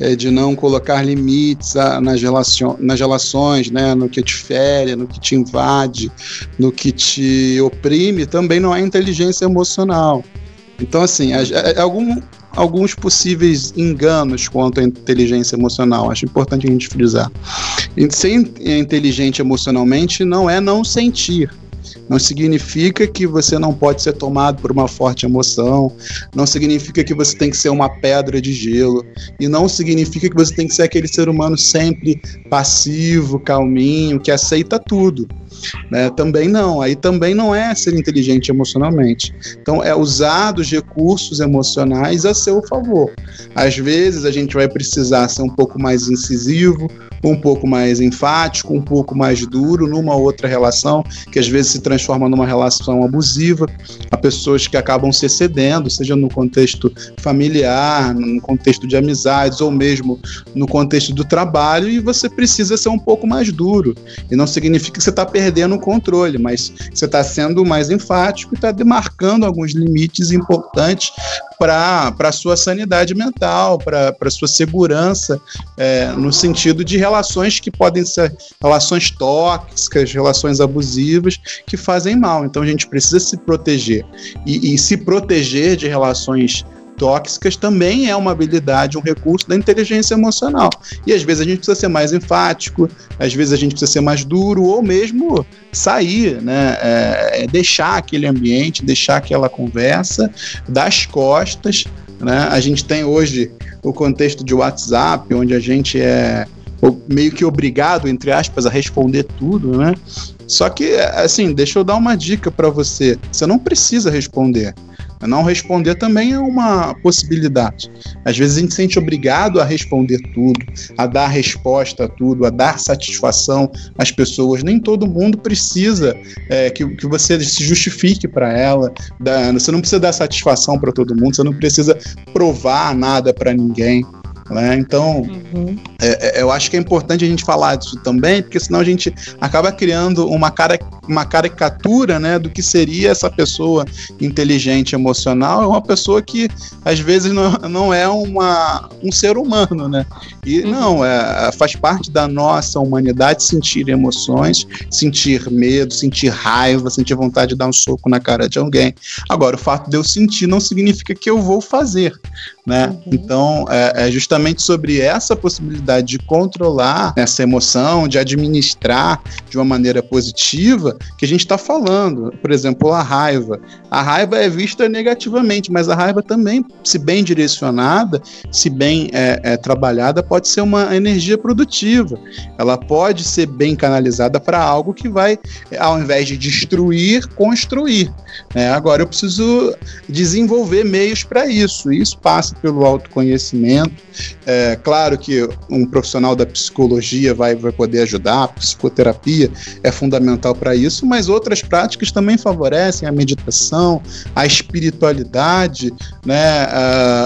é, de não colocar limites a, nas, nas relações, né, no que te fere, no que te invade, no que te oprime, também não é inteligência emocional. Então, assim, algum, alguns possíveis enganos quanto à inteligência emocional. Acho importante a gente frisar. Ser inteligente emocionalmente não é não sentir. Não significa que você não pode ser tomado por uma forte emoção, não significa que você tem que ser uma pedra de gelo, e não significa que você tem que ser aquele ser humano sempre passivo, calminho, que aceita tudo. Né? Também não, aí também não é ser inteligente emocionalmente. Então é usar os recursos emocionais a seu favor. Às vezes a gente vai precisar ser um pouco mais incisivo, um pouco mais enfático, um pouco mais duro numa outra relação, que às vezes se transforma numa relação abusiva, a pessoas que acabam se excedendo, seja no contexto familiar, no contexto de amizades ou mesmo no contexto do trabalho, e você precisa ser um pouco mais duro. E não significa que você está perdendo o controle, mas você está sendo mais enfático e está demarcando alguns limites importantes para a sua sanidade mental, para a sua segurança, é, no sentido de relações que podem ser relações tóxicas, relações abusivas, que fazem mal. Então a gente precisa se proteger. E, e se proteger de relações tóxicas também é uma habilidade, um recurso da inteligência emocional. E às vezes a gente precisa ser mais enfático, às vezes a gente precisa ser mais duro, ou mesmo sair, né? É, é deixar aquele ambiente, deixar aquela conversa, das costas. Né? A gente tem hoje o contexto de WhatsApp, onde a gente é meio que obrigado, entre aspas, a responder tudo, né? Só que, assim, deixa eu dar uma dica para você. Você não precisa responder. Não responder também é uma possibilidade. Às vezes a gente se sente obrigado a responder tudo, a dar resposta a tudo, a dar satisfação às pessoas. Nem todo mundo precisa é, que, que você se justifique para ela. você não precisa dar satisfação para todo mundo, você não precisa provar nada para ninguém. Né? Então, uhum. é, é, eu acho que é importante a gente falar disso também, porque senão a gente acaba criando uma, cara, uma caricatura né, do que seria essa pessoa inteligente emocional. É uma pessoa que às vezes não, não é uma, um ser humano, né? E uhum. não, é, faz parte da nossa humanidade sentir emoções, sentir medo, sentir raiva, sentir vontade de dar um soco na cara de alguém. Agora, o fato de eu sentir não significa que eu vou fazer, né? Uhum. Então, é, é justamente sobre essa possibilidade de controlar essa emoção, de administrar de uma maneira positiva, que a gente está falando. Por exemplo, a raiva. A raiva é vista negativamente, mas a raiva também, se bem direcionada, se bem é, é, trabalhada, pode ser uma energia produtiva. Ela pode ser bem canalizada para algo que vai, ao invés de destruir, construir. É, agora eu preciso desenvolver meios para isso. E isso passa pelo autoconhecimento, é claro que um profissional da psicologia vai, vai poder ajudar, a psicoterapia é fundamental para isso, mas outras práticas também favorecem a meditação, a espiritualidade, né,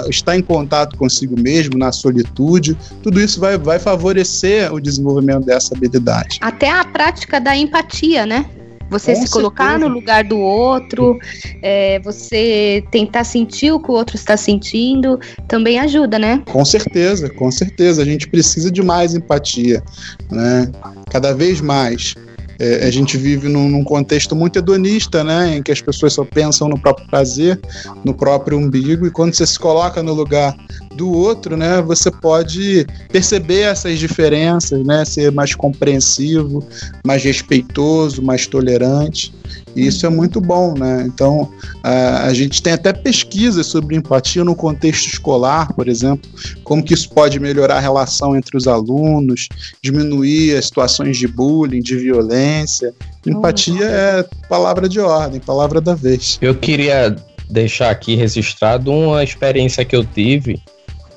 estar em contato consigo mesmo, na solitude, tudo isso vai, vai favorecer o desenvolvimento dessa habilidade. Até a prática da empatia, né? Você Com se colocar no lugar do outro, é, você tentar sentir o que o outro está sentindo, também ajuda, né? Com certeza, com certeza. A gente precisa de mais empatia, né? Cada vez mais. É, a gente vive num, num, contexto muito hedonista, né, em que as pessoas só pensam no próprio prazer, no próprio umbigo, e quando você se coloca no lugar do outro, né, você pode perceber essas diferenças, né, ser mais compreensivo, mais respeitoso, mais tolerante. E isso é muito bom, né? Então, a, a gente tem até pesquisas sobre empatia no contexto escolar, por exemplo, como que isso pode melhorar a relação entre os alunos, diminuir as situações de bullying, de violência. Empatia é palavra de ordem, palavra da vez. Eu queria deixar aqui registrado uma experiência que eu tive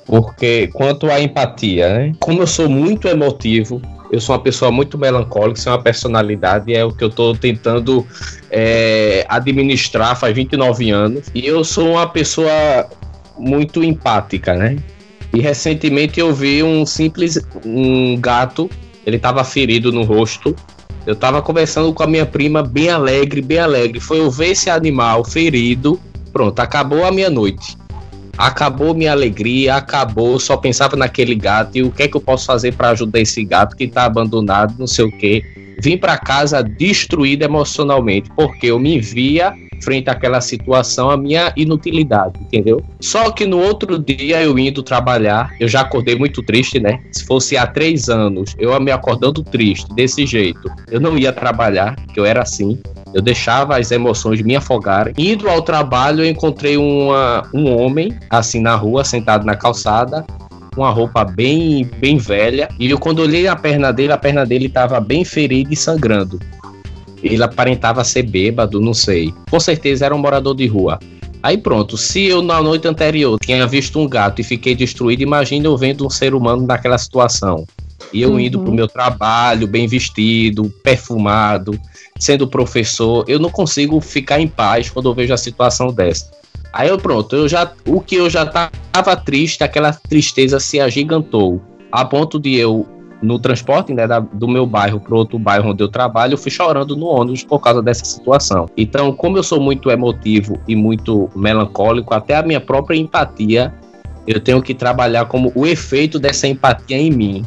porque quanto à empatia, né? Como eu sou muito emotivo, eu sou uma pessoa muito melancólica, isso é uma personalidade, é o que eu estou tentando é, administrar faz 29 anos. E eu sou uma pessoa muito empática, né? E recentemente eu vi um simples um gato, ele estava ferido no rosto. Eu estava conversando com a minha prima, bem alegre, bem alegre. Foi eu ver esse animal ferido, pronto, acabou a minha noite. Acabou minha alegria, acabou, só pensava naquele gato e o que é que eu posso fazer para ajudar esse gato que tá abandonado, não sei o quê. Vim para casa destruído emocionalmente, porque eu me via frente àquela situação a minha inutilidade, entendeu? Só que no outro dia eu indo trabalhar, eu já acordei muito triste, né? Se fosse há três anos, eu me acordando triste desse jeito, eu não ia trabalhar, que eu era assim. Eu deixava as emoções me afogarem. Indo ao trabalho, eu encontrei uma, um homem, assim, na rua, sentado na calçada, com uma roupa bem, bem velha. E eu, quando olhei a perna dele, a perna dele estava bem ferida e sangrando. Ele aparentava ser bêbado, não sei. Com certeza era um morador de rua. Aí pronto, se eu na noite anterior tinha visto um gato e fiquei destruído, imagine eu vendo um ser humano naquela situação. E eu uhum. indo pro meu trabalho, bem vestido, perfumado, sendo professor, eu não consigo ficar em paz quando eu vejo a situação dessa. Aí eu pronto, eu já o que eu já tava triste, aquela tristeza se agigantou, a ponto de eu no transporte né, da, do meu bairro para outro bairro onde eu trabalho, eu fui chorando no ônibus por causa dessa situação. Então, como eu sou muito emotivo e muito melancólico, até a minha própria empatia, eu tenho que trabalhar como o efeito dessa empatia em mim.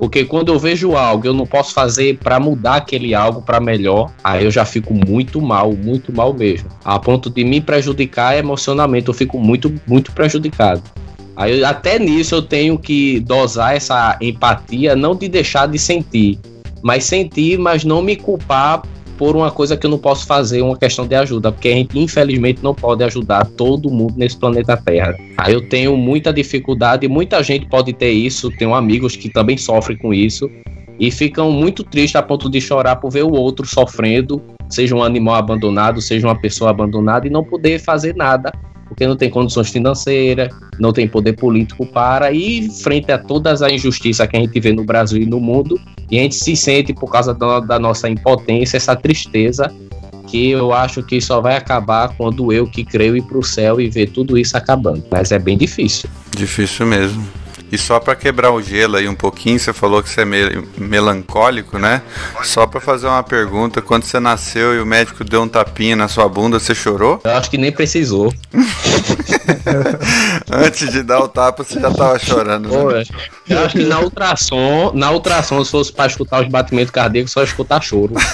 Porque quando eu vejo algo, eu não posso fazer para mudar aquele algo para melhor, aí eu já fico muito mal, muito mal mesmo. A ponto de me prejudicar emocionalmente, eu fico muito, muito prejudicado. Aí até nisso eu tenho que dosar essa empatia, não de deixar de sentir, mas sentir, mas não me culpar por uma coisa que eu não posso fazer, uma questão de ajuda, porque a gente infelizmente não pode ajudar todo mundo nesse planeta Terra. Aí eu tenho muita dificuldade, muita gente pode ter isso, tenho amigos que também sofrem com isso e ficam muito tristes a ponto de chorar por ver o outro sofrendo, seja um animal abandonado, seja uma pessoa abandonada e não poder fazer nada porque não tem condições financeiras, não tem poder político para, e frente a todas as injustiças que a gente vê no Brasil e no mundo, e a gente se sente, por causa da, da nossa impotência, essa tristeza, que eu acho que só vai acabar quando eu que creio ir para o céu e ver tudo isso acabando. Mas é bem difícil. Difícil mesmo. E só para quebrar o gelo aí um pouquinho, você falou que você é meio melancólico, né? Só para fazer uma pergunta, quando você nasceu e o médico deu um tapinha na sua bunda, você chorou? Eu acho que nem precisou. Antes de dar o tapa, você já tava chorando. Né? Pô, eu acho que na ultrassom, na ultrassom, se fosse para escutar os batimentos cardíacos, só escutar choro.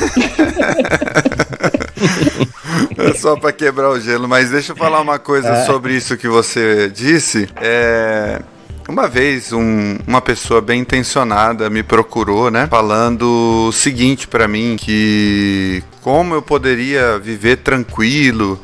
É só para quebrar o gelo, mas deixa eu falar uma coisa é. sobre isso que você disse. É, uma vez um, uma pessoa bem intencionada me procurou, né, falando o seguinte para mim que como eu poderia viver tranquilo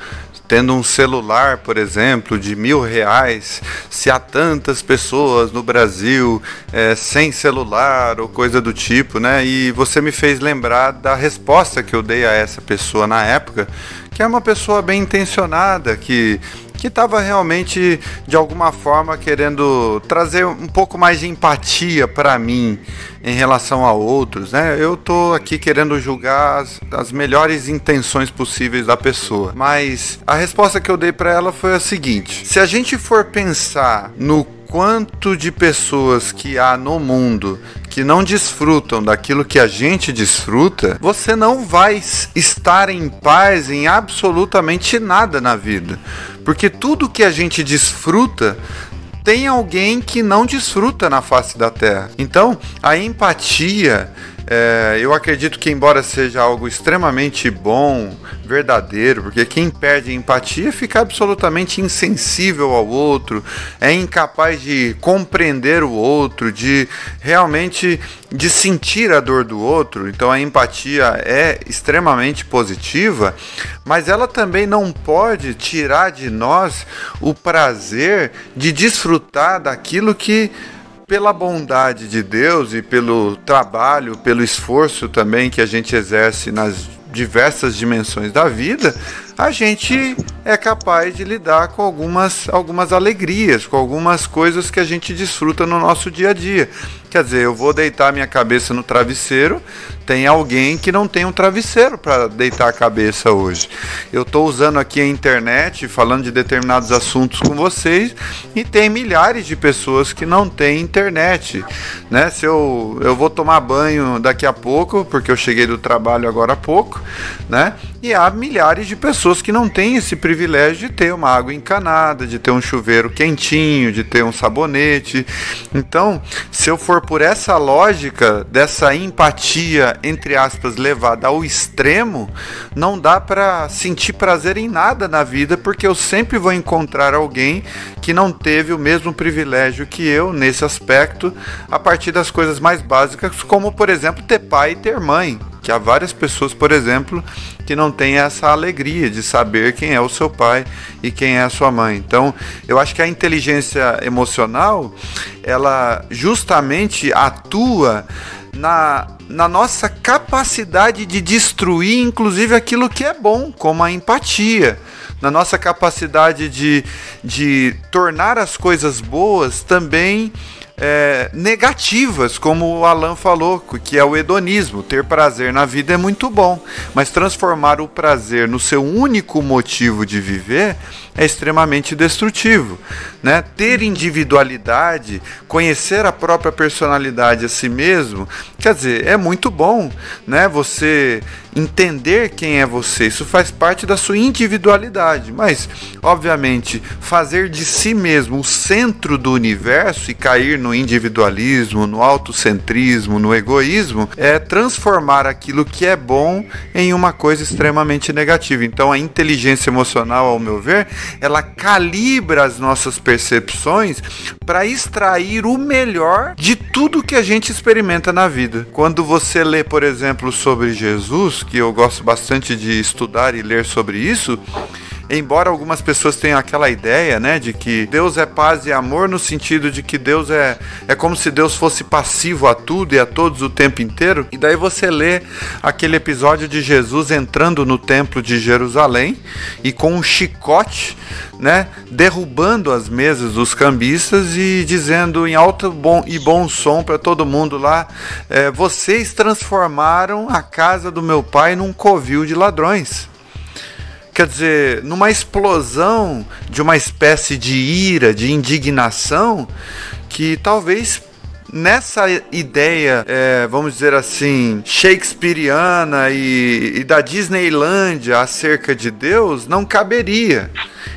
tendo um celular, por exemplo, de mil reais, se há tantas pessoas no Brasil é, sem celular ou coisa do tipo, né? E você me fez lembrar da resposta que eu dei a essa pessoa na época, que é uma pessoa bem intencionada, que que estava realmente de alguma forma querendo trazer um pouco mais de empatia para mim em relação a outros, né? Eu tô aqui querendo julgar as, as melhores intenções possíveis da pessoa, mas a resposta que eu dei para ela foi a seguinte: se a gente for pensar no quanto de pessoas que há no mundo que não desfrutam daquilo que a gente desfruta, você não vai estar em paz em absolutamente nada na vida. Porque tudo que a gente desfruta tem alguém que não desfruta na face da terra. Então, a empatia é, eu acredito que, embora seja algo extremamente bom, verdadeiro, porque quem perde empatia fica absolutamente insensível ao outro, é incapaz de compreender o outro, de realmente de sentir a dor do outro. Então a empatia é extremamente positiva, mas ela também não pode tirar de nós o prazer de desfrutar daquilo que pela bondade de Deus e pelo trabalho, pelo esforço também que a gente exerce nas diversas dimensões da vida, a gente é capaz de lidar com algumas, algumas alegrias, com algumas coisas que a gente desfruta no nosso dia a dia. Quer dizer, eu vou deitar minha cabeça no travesseiro, tem alguém que não tem um travesseiro para deitar a cabeça hoje. Eu estou usando aqui a internet, falando de determinados assuntos com vocês, e tem milhares de pessoas que não têm internet. Né? Se eu, eu vou tomar banho daqui a pouco, porque eu cheguei do trabalho agora há pouco, né? e há milhares de pessoas pessoas que não têm esse privilégio de ter uma água encanada, de ter um chuveiro quentinho, de ter um sabonete. Então, se eu for por essa lógica dessa empatia entre aspas levada ao extremo, não dá para sentir prazer em nada na vida, porque eu sempre vou encontrar alguém que não teve o mesmo privilégio que eu nesse aspecto, a partir das coisas mais básicas, como por exemplo ter pai e ter mãe que há várias pessoas, por exemplo, que não têm essa alegria de saber quem é o seu pai e quem é a sua mãe. Então, eu acho que a inteligência emocional, ela justamente atua na, na nossa capacidade de destruir, inclusive, aquilo que é bom, como a empatia na nossa capacidade de, de tornar as coisas boas também é, negativas, como o Alan falou, que é o hedonismo. Ter prazer na vida é muito bom, mas transformar o prazer no seu único motivo de viver é extremamente destrutivo. Né? Ter individualidade, conhecer a própria personalidade a si mesmo, quer dizer, é muito bom. Né? Você entender quem é você, isso faz parte da sua individualidade, mas, obviamente, fazer de si mesmo o centro do universo e cair no individualismo, no autocentrismo, no egoísmo, é transformar aquilo que é bom em uma coisa extremamente negativa. Então, a inteligência emocional, ao meu ver, ela calibra as nossas percepções para extrair o melhor de tudo que a gente experimenta na vida. Quando você lê, por exemplo, sobre Jesus, que eu gosto bastante de estudar e ler sobre isso, embora algumas pessoas tenham aquela ideia, né, de que Deus é paz e amor no sentido de que Deus é é como se Deus fosse passivo a tudo e a todos o tempo inteiro. E daí você lê aquele episódio de Jesus entrando no templo de Jerusalém e com um chicote, né, derrubando as mesas dos cambistas e dizendo em alto bom e bom som para todo mundo lá: é, vocês transformaram a casa do meu pai num covil de ladrões. Quer dizer, numa explosão de uma espécie de ira, de indignação, que talvez nessa ideia, é, vamos dizer assim, shakespeariana e, e, da Disneylândia acerca de Deus, não caberia.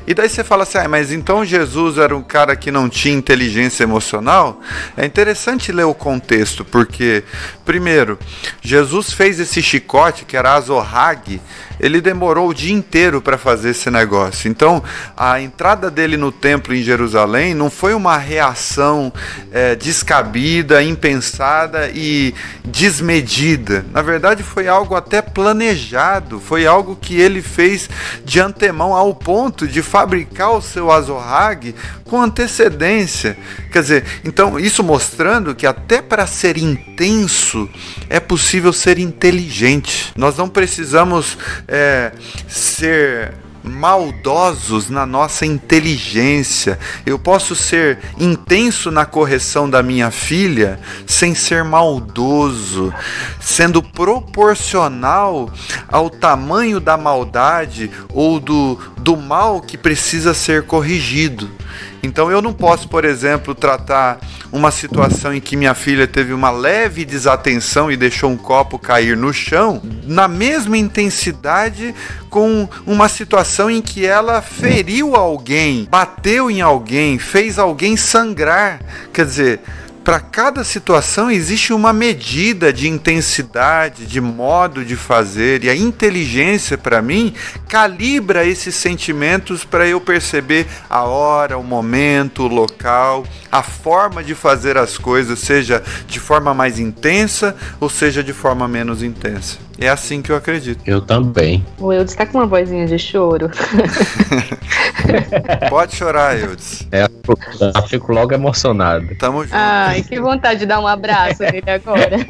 E daí você fala assim, ah, mas então Jesus era um cara que não tinha inteligência emocional? É interessante ler o contexto, porque, primeiro, Jesus fez esse chicote, que era azorrague, ele demorou o dia inteiro para fazer esse negócio. Então, a entrada dele no templo em Jerusalém não foi uma reação é, descabida, impensada e desmedida. Na verdade, foi algo até planejado, foi algo que ele fez de antemão ao ponto de fabricar o seu azorrague com antecedência. Quer dizer, então isso mostrando que até para ser intenso é possível ser inteligente. Nós não precisamos é, ser maldosos na nossa inteligência. Eu posso ser intenso na correção da minha filha sem ser maldoso, sendo proporcional ao tamanho da maldade ou do, do mal que precisa ser corrigido. Então eu não posso, por exemplo, tratar uma situação em que minha filha teve uma leve desatenção e deixou um copo cair no chão, na mesma intensidade com uma situação em que ela feriu alguém, bateu em alguém, fez alguém sangrar. Quer dizer, para cada situação existe uma medida de intensidade, de modo de fazer, e a inteligência, para mim, calibra esses sentimentos para eu perceber a hora, o momento, o local, a forma de fazer as coisas, seja de forma mais intensa ou seja de forma menos intensa. É assim que eu acredito. Eu também. O Eudes tá com uma vozinha de choro. Pode chorar, Eudes. É, eu fico logo emocionado. Tamo junto. Ai, que vontade de dar um abraço nele agora.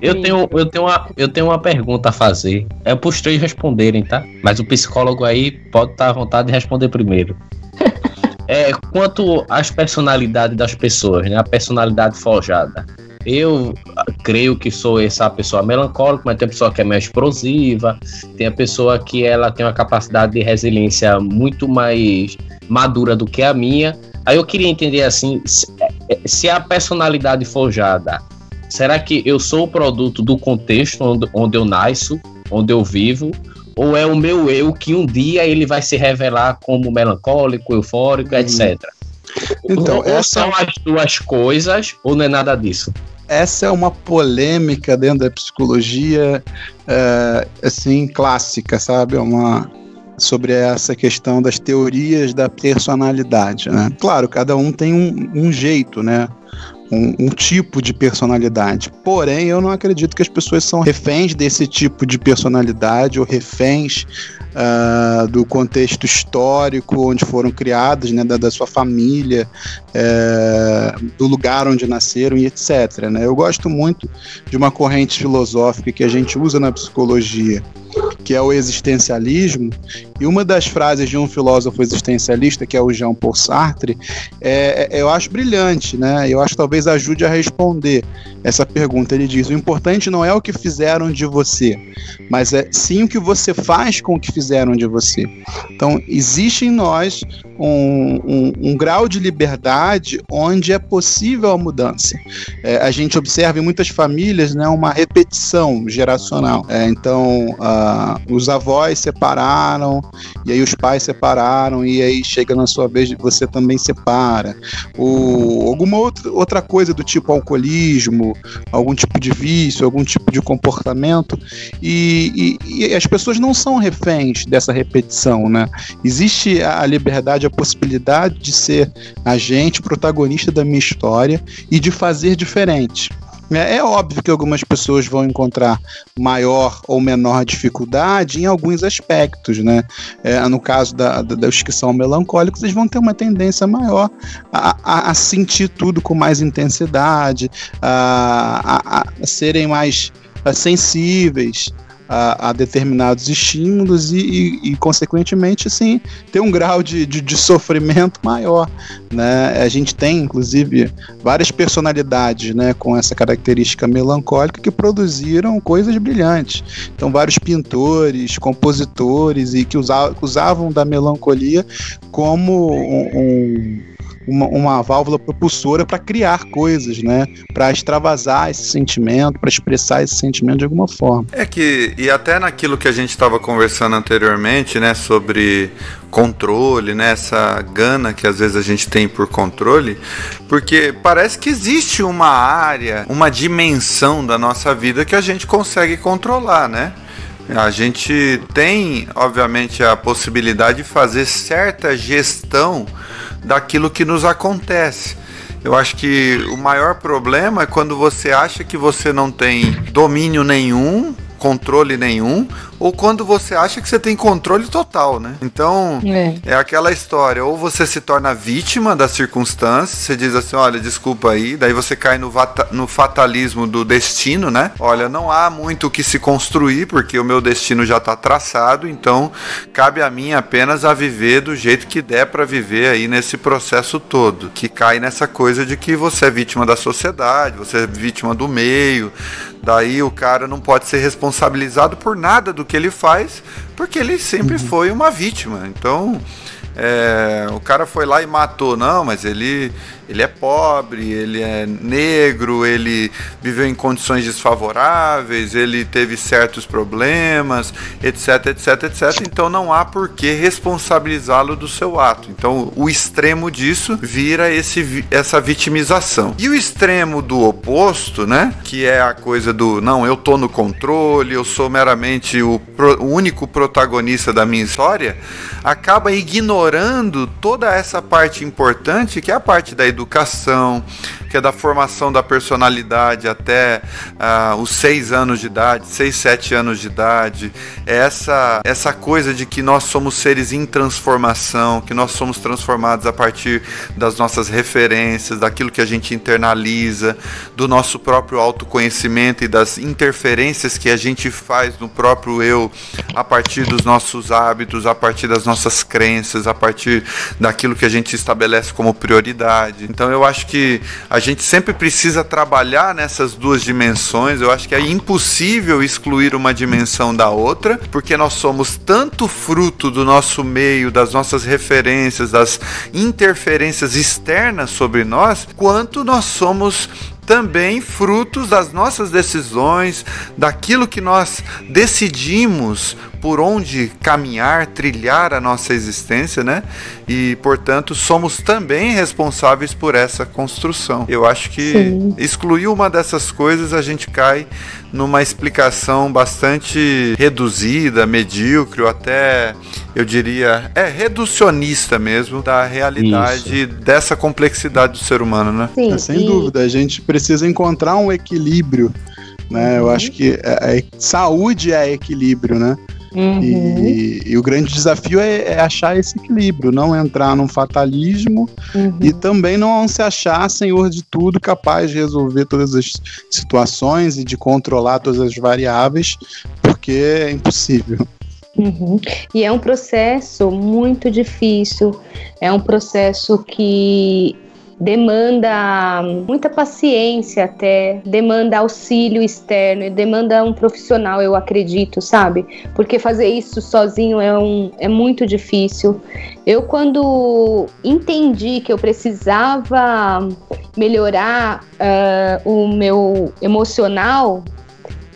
Eu tenho, eu, tenho uma, eu tenho uma pergunta a fazer. É pros três responderem, tá? Mas o psicólogo aí pode estar à vontade de responder primeiro. É, quanto às personalidades das pessoas, né? A personalidade forjada. Eu creio que sou essa pessoa melancólica, mas tem a pessoa que é mais explosiva, tem a pessoa que ela tem uma capacidade de resiliência muito mais madura do que a minha. Aí eu queria entender assim, se a personalidade forjada, será que eu sou o produto do contexto onde, onde eu nasço? onde eu vivo, ou é o meu eu que um dia ele vai se revelar como melancólico, eufórico, uhum. etc. Então, ou, essa... são as duas coisas, ou não é nada disso? Essa é uma polêmica dentro da psicologia, é, assim, clássica, sabe? É uma, sobre essa questão das teorias da personalidade, né? Claro, cada um tem um, um jeito, né? Um, um, tipo de personalidade. Porém, eu não acredito que as pessoas são reféns desse tipo de personalidade ou reféns uh, do contexto histórico onde foram criados, né, da, da sua família, uh, do lugar onde nasceram e etc. Né? Eu gosto muito de uma corrente filosófica que a gente usa na psicologia, que é o existencialismo, e uma das frases de um filósofo existencialista, que é o Jean Paul Sartre, é, é, eu acho brilhante, né? Eu acho que talvez ajude a responder essa pergunta. Ele diz: o importante não é o que fizeram de você, mas é sim o que você faz com o que fizeram de você. Então, existe em nós um, um, um grau de liberdade onde é possível a mudança. É, a gente observa em muitas famílias né, uma repetição geracional. É, então, uh, os avós separaram, e aí os pais separaram, e aí chega na sua vez você também separa. Ou alguma outra, coisa do tipo alcoolismo, algum tipo de vício, algum tipo de comportamento. E, e, e as pessoas não são reféns dessa repetição, né? Existe a liberdade, a possibilidade de ser agente, protagonista da minha história e de fazer diferente. É, é óbvio que algumas pessoas vão encontrar maior ou menor dificuldade em alguns aspectos, né? É, no caso da, da, dos que são melancólicos, eles vão ter uma tendência maior a, a, a sentir tudo com mais intensidade, a, a serem mais sensíveis a, a determinados estímulos e, e, e, consequentemente, assim, ter um grau de, de, de, sofrimento maior. Né? A gente tem, inclusive, várias personalidades né, com essa característica melancólica que produziram coisas brilhantes. Então, vários pintores, compositores e que usavam, usavam da melancolia como um, um uma, uma válvula propulsora para criar coisas, né? Para extravasar esse sentimento, para expressar esse sentimento de alguma forma. É que, e até naquilo que a gente estava conversando anteriormente, né? Sobre controle, né? Essa gana que às vezes a gente tem por controle, porque parece que existe uma área, uma dimensão da nossa vida que a gente consegue controlar, né? A gente tem, obviamente, a possibilidade de fazer certa gestão daquilo que nos acontece. Eu acho que o maior problema é quando você acha que você não tem domínio nenhum, controle nenhum, ou quando você acha que você tem controle total, né? Então, é. é, aquela história, ou você se torna vítima das circunstâncias, você diz assim, olha, desculpa aí, daí você cai no, no fatalismo do destino, né? Olha, não há muito o que se construir, porque o meu destino já está traçado, então cabe a mim apenas a viver do jeito que der para viver aí nesse processo todo, que cai nessa coisa de que você é vítima da sociedade, você é vítima do meio, daí o cara não pode ser responsabilizado por nada do que ele faz, porque ele sempre uhum. foi uma vítima. Então, é, o cara foi lá e matou, não, mas ele ele é pobre, ele é negro, ele viveu em condições desfavoráveis, ele teve certos problemas, etc, etc, etc. Então não há por que responsabilizá-lo do seu ato. Então o extremo disso vira esse, essa vitimização. E o extremo do oposto, né, que é a coisa do não, eu tô no controle, eu sou meramente o, pro, o único protagonista da minha história, acaba ignorando toda essa parte importante que é a parte da educação, que é da formação da personalidade até uh, os seis anos de idade, seis, sete anos de idade. É essa, essa coisa de que nós somos seres em transformação, que nós somos transformados a partir das nossas referências, daquilo que a gente internaliza, do nosso próprio autoconhecimento e das interferências que a gente faz no próprio eu a partir dos nossos hábitos, a partir das nossas crenças, a partir daquilo que a gente estabelece como prioridade. Então eu acho que a gente sempre precisa trabalhar nessas duas dimensões. Eu acho que é impossível excluir uma dimensão da outra, porque nós somos tanto fruto do nosso meio, das nossas referências, das interferências externas sobre nós, quanto nós somos também frutos das nossas decisões, daquilo que nós decidimos por onde caminhar, trilhar a nossa existência, né? E, portanto, somos também responsáveis por essa construção. Eu acho que Sim. excluir uma dessas coisas, a gente cai numa explicação bastante reduzida, medíocre, ou até, eu diria, é reducionista mesmo da realidade Isso. dessa complexidade do ser humano, né? Sim, é, sem e... dúvida, a gente precisa encontrar um equilíbrio, né? Uhum. Eu acho que é, é, saúde é equilíbrio, né? Uhum. E, e, o grande desafio é, é, achar esse equilíbrio, não entrar num fatalismo uhum. e também não se achar senhor de tudo, capaz de resolver todas as situações e de controlar todas as variáveis, porque é impossível. Uhum. E é um processo muito difícil, é um processo que demanda muita paciência até, demanda auxílio externo, demanda um profissional, eu acredito, sabe? Porque fazer isso sozinho é, um, é muito difícil. Eu, quando entendi que eu precisava melhorar uh, o meu emocional,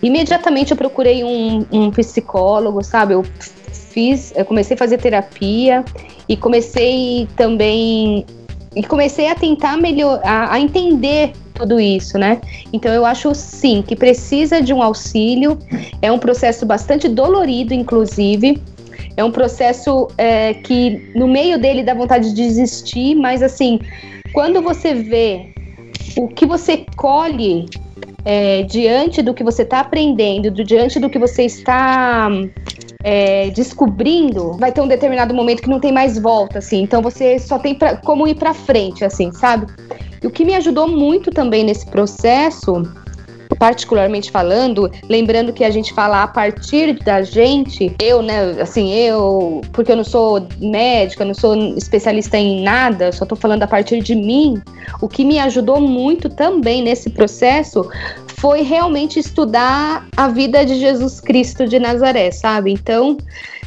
imediatamente eu procurei um, um psicólogo, sabe? Eu fiz, eu comecei a fazer terapia e comecei também e comecei a tentar melhor, a, a entender tudo isso, né? Então eu acho sim que precisa de um auxílio. É um processo bastante dolorido, inclusive. É um processo é, que no meio dele dá vontade de desistir, mas assim, quando você vê o que você colhe é, diante do que você está aprendendo, do, diante do que você está é, descobrindo, vai ter um determinado momento que não tem mais volta, assim. Então você só tem pra, como ir para frente, assim, sabe? E o que me ajudou muito também nesse processo particularmente falando, lembrando que a gente fala a partir da gente, eu, né, assim, eu, porque eu não sou médica, não sou especialista em nada, só tô falando a partir de mim, o que me ajudou muito também nesse processo foi realmente estudar a vida de Jesus Cristo de Nazaré, sabe? Então,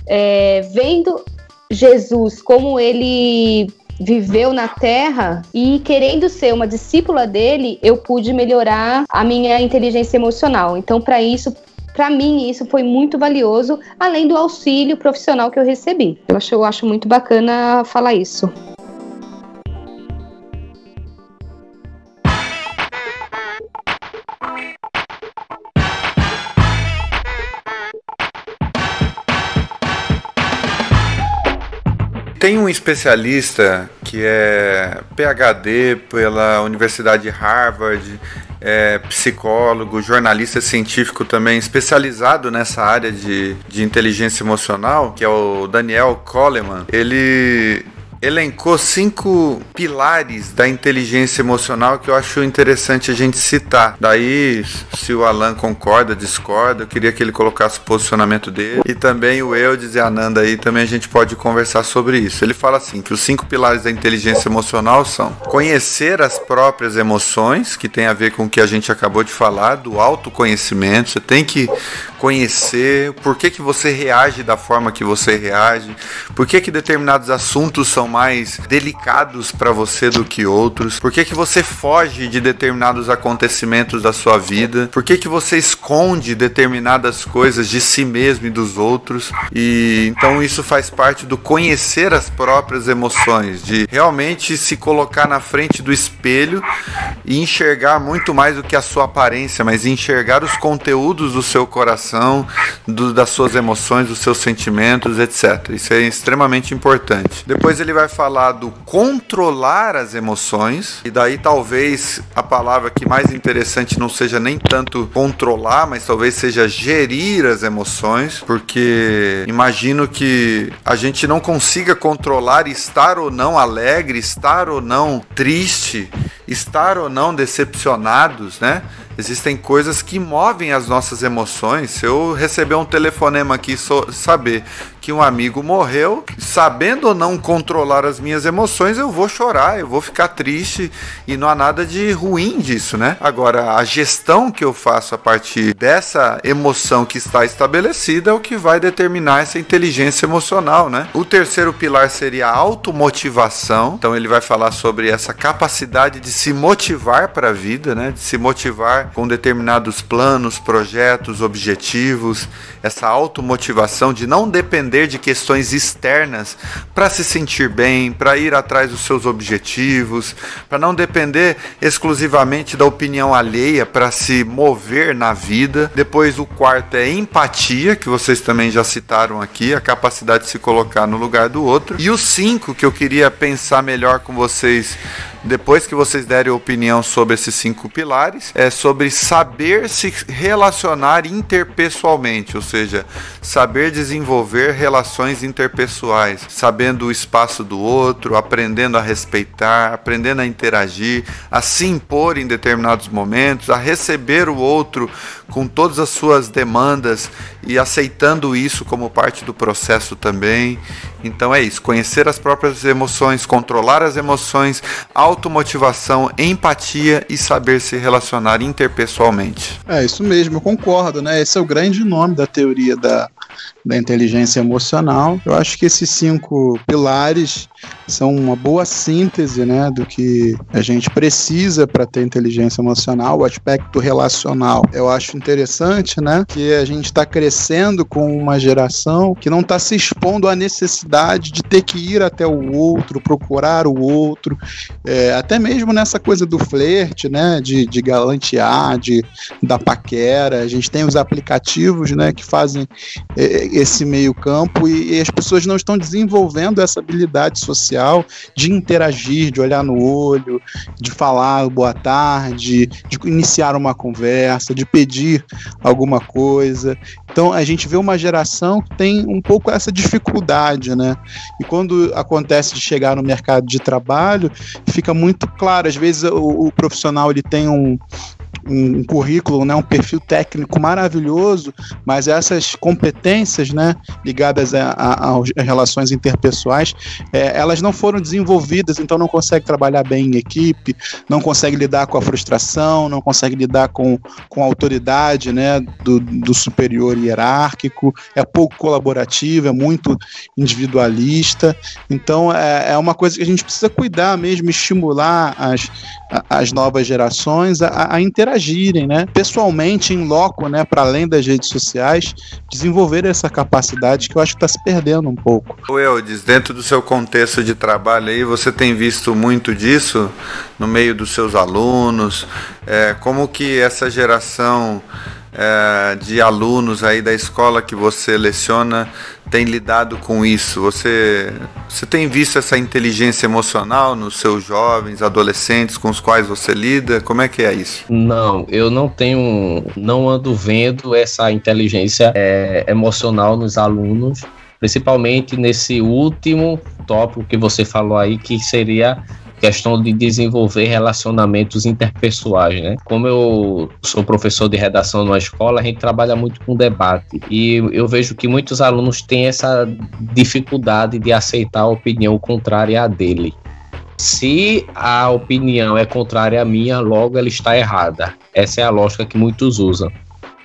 é, vendo Jesus como ele viveu na Terra e querendo ser uma discípula dele, eu pude melhorar a minha inteligência emocional. Então, para isso, para mim isso foi muito valioso, além do auxílio profissional que eu recebi. Eu acho, eu acho muito bacana falar isso. Tem um especialista que é PhD pela Universidade de Harvard, é psicólogo, jornalista científico também especializado nessa área de, de inteligência emocional, que é o Daniel Coleman. Ele elencou cinco pilares da inteligência emocional que eu acho interessante a gente citar. Daí, se o Alan concorda, discorda, eu queria que ele colocasse o posicionamento dele. E também o Eudes e a Ananda aí, também a gente pode conversar sobre isso. Ele fala assim, que os cinco pilares da inteligência emocional são conhecer as próprias emoções, que tem a ver com o que a gente acabou de falar, do autoconhecimento. Você tem que conhecer por que, que você reage da forma que você reage, por que, que determinados assuntos são mais delicados para você do que outros, por que, que você foge de determinados acontecimentos da sua vida, por que, que você esconde determinadas coisas de si mesmo e dos outros. E então isso faz parte do conhecer as próprias emoções, de realmente se colocar na frente do espelho e enxergar muito mais do que a sua aparência, mas enxergar os conteúdos do seu coração do, das suas emoções, dos seus sentimentos, etc. Isso é extremamente importante. Depois ele vai falar do controlar as emoções, e daí talvez a palavra que mais interessante não seja nem tanto controlar, mas talvez seja gerir as emoções, porque imagino que a gente não consiga controlar estar ou não alegre, estar ou não triste, estar ou não decepcionados, né? Existem coisas que movem as nossas emoções. Se eu receber um telefonema aqui, so, saber que um amigo morreu, sabendo ou não controlar as minhas emoções, eu vou chorar, eu vou ficar triste e não há nada de ruim disso, né? Agora, a gestão que eu faço a partir dessa emoção que está estabelecida é o que vai determinar essa inteligência emocional, né? O terceiro pilar seria a automotivação. Então ele vai falar sobre essa capacidade de se motivar para a vida, né? De se motivar com determinados planos, projetos, objetivos, essa automotivação de não depender de questões externas para se sentir bem, para ir atrás dos seus objetivos, para não depender exclusivamente da opinião alheia para se mover na vida. Depois o quarto é empatia, que vocês também já citaram aqui, a capacidade de se colocar no lugar do outro. E o cinco que eu queria pensar melhor com vocês depois que vocês derem opinião sobre esses cinco pilares, é sobre saber se relacionar interpessoalmente, ou seja, saber desenvolver relações interpessoais, sabendo o espaço do outro, aprendendo a respeitar, aprendendo a interagir, a se impor em determinados momentos, a receber o outro com todas as suas demandas e aceitando isso como parte do processo também. Então é isso, conhecer as próprias emoções, controlar as emoções, automotivação, empatia e saber se relacionar interpessoalmente. É isso mesmo, eu concordo, né? Esse é o grande nome da teoria da, da inteligência emocional. Eu acho que esses cinco pilares são uma boa síntese né, do que a gente precisa para ter inteligência emocional, o aspecto relacional. Eu acho interessante né, que a gente está crescendo com uma geração que não está se expondo à necessidade de ter que ir até o outro, procurar o outro, é, até mesmo nessa coisa do flerte, né, de, de galantear, de, da paquera. A gente tem os aplicativos né, que fazem é, esse meio campo e, e as pessoas não estão desenvolvendo essa habilidade social de interagir, de olhar no olho, de falar boa tarde, de iniciar uma conversa, de pedir alguma coisa. Então a gente vê uma geração que tem um pouco essa dificuldade, né? E quando acontece de chegar no mercado de trabalho, fica muito claro. Às vezes o, o profissional ele tem um, um, currículo, né, um perfil técnico maravilhoso, mas essas competências né, ligadas às relações interpessoais, é, elas não foram desenvolvidas, então não consegue trabalhar bem em equipe, não consegue lidar com a frustração, não consegue lidar com, com a autoridade né, do, do superior hierárquico, é pouco colaborativo, é muito individualista. Então é, é uma coisa que a gente precisa cuidar mesmo, estimular as, as novas gerações a, a interagirem, né, pessoalmente, em loco, né, para além das redes sociais, desenvolver essa capacidade que eu acho que está se perdendo um pouco. Eudes, dentro do seu contexto de trabalho aí, você tem visto muito disso no meio dos seus alunos? É, como que essa geração é, de alunos aí da escola que você leciona tem lidado com isso? Você, você tem visto essa inteligência emocional nos seus jovens, adolescentes com os quais você lida? Como é que é isso? Não, eu não tenho, não ando vendo essa inteligência é, emocional nos alunos, principalmente nesse último tópico que você falou aí, que seria questão de desenvolver relacionamentos interpessoais, né? Como eu sou professor de redação numa escola, a gente trabalha muito com debate e eu vejo que muitos alunos têm essa dificuldade de aceitar a opinião contrária à dele. Se a opinião é contrária à minha, logo ela está errada. Essa é a lógica que muitos usam.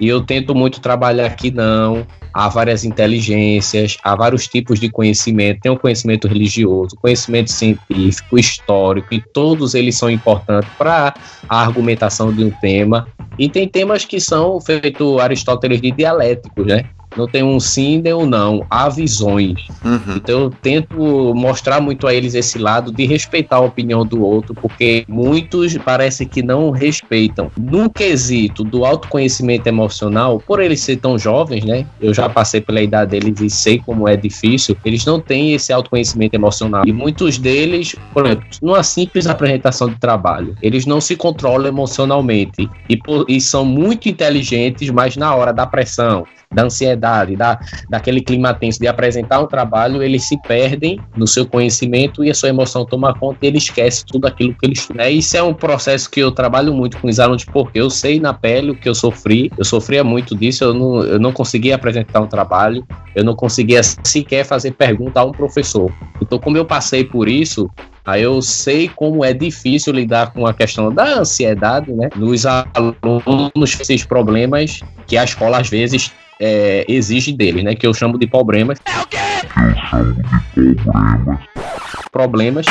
E eu tento muito trabalhar aqui, não. Há várias inteligências, há vários tipos de conhecimento. Tem o conhecimento religioso, conhecimento científico, histórico, e todos eles são importantes para a argumentação de um tema. E tem temas que são, feito Aristóteles, de dialéticos, né? Não tem um sim nem um não, há visões. Uhum. Então eu tento mostrar muito a eles esse lado de respeitar a opinião do outro, porque muitos parece que não respeitam. No quesito do autoconhecimento emocional, por eles serem tão jovens, né? Eu já passei pela idade deles e sei como é difícil, eles não têm esse autoconhecimento emocional. E muitos deles, por exemplo, numa simples apresentação de trabalho, eles não se controlam emocionalmente e, por, e são muito inteligentes, mas na hora da pressão, da ansiedade, da, daquele clima tenso de apresentar um trabalho, eles se perdem no seu conhecimento e a sua emoção toma conta e ele esquece tudo aquilo que ele estuda. Isso é um processo que eu trabalho muito com os alunos, porque eu sei na pele o que eu sofri, eu sofria muito disso, eu não, eu não conseguia apresentar um trabalho, eu não conseguia sequer fazer pergunta a um professor. Então, como eu passei por isso, Aí eu sei como é difícil lidar com a questão da ansiedade, né? Nos alunos, esses problemas que a escola às vezes é, exige deles, né? Que eu chamo de problemas. É o quê? Eu chamo de problemas. Problemas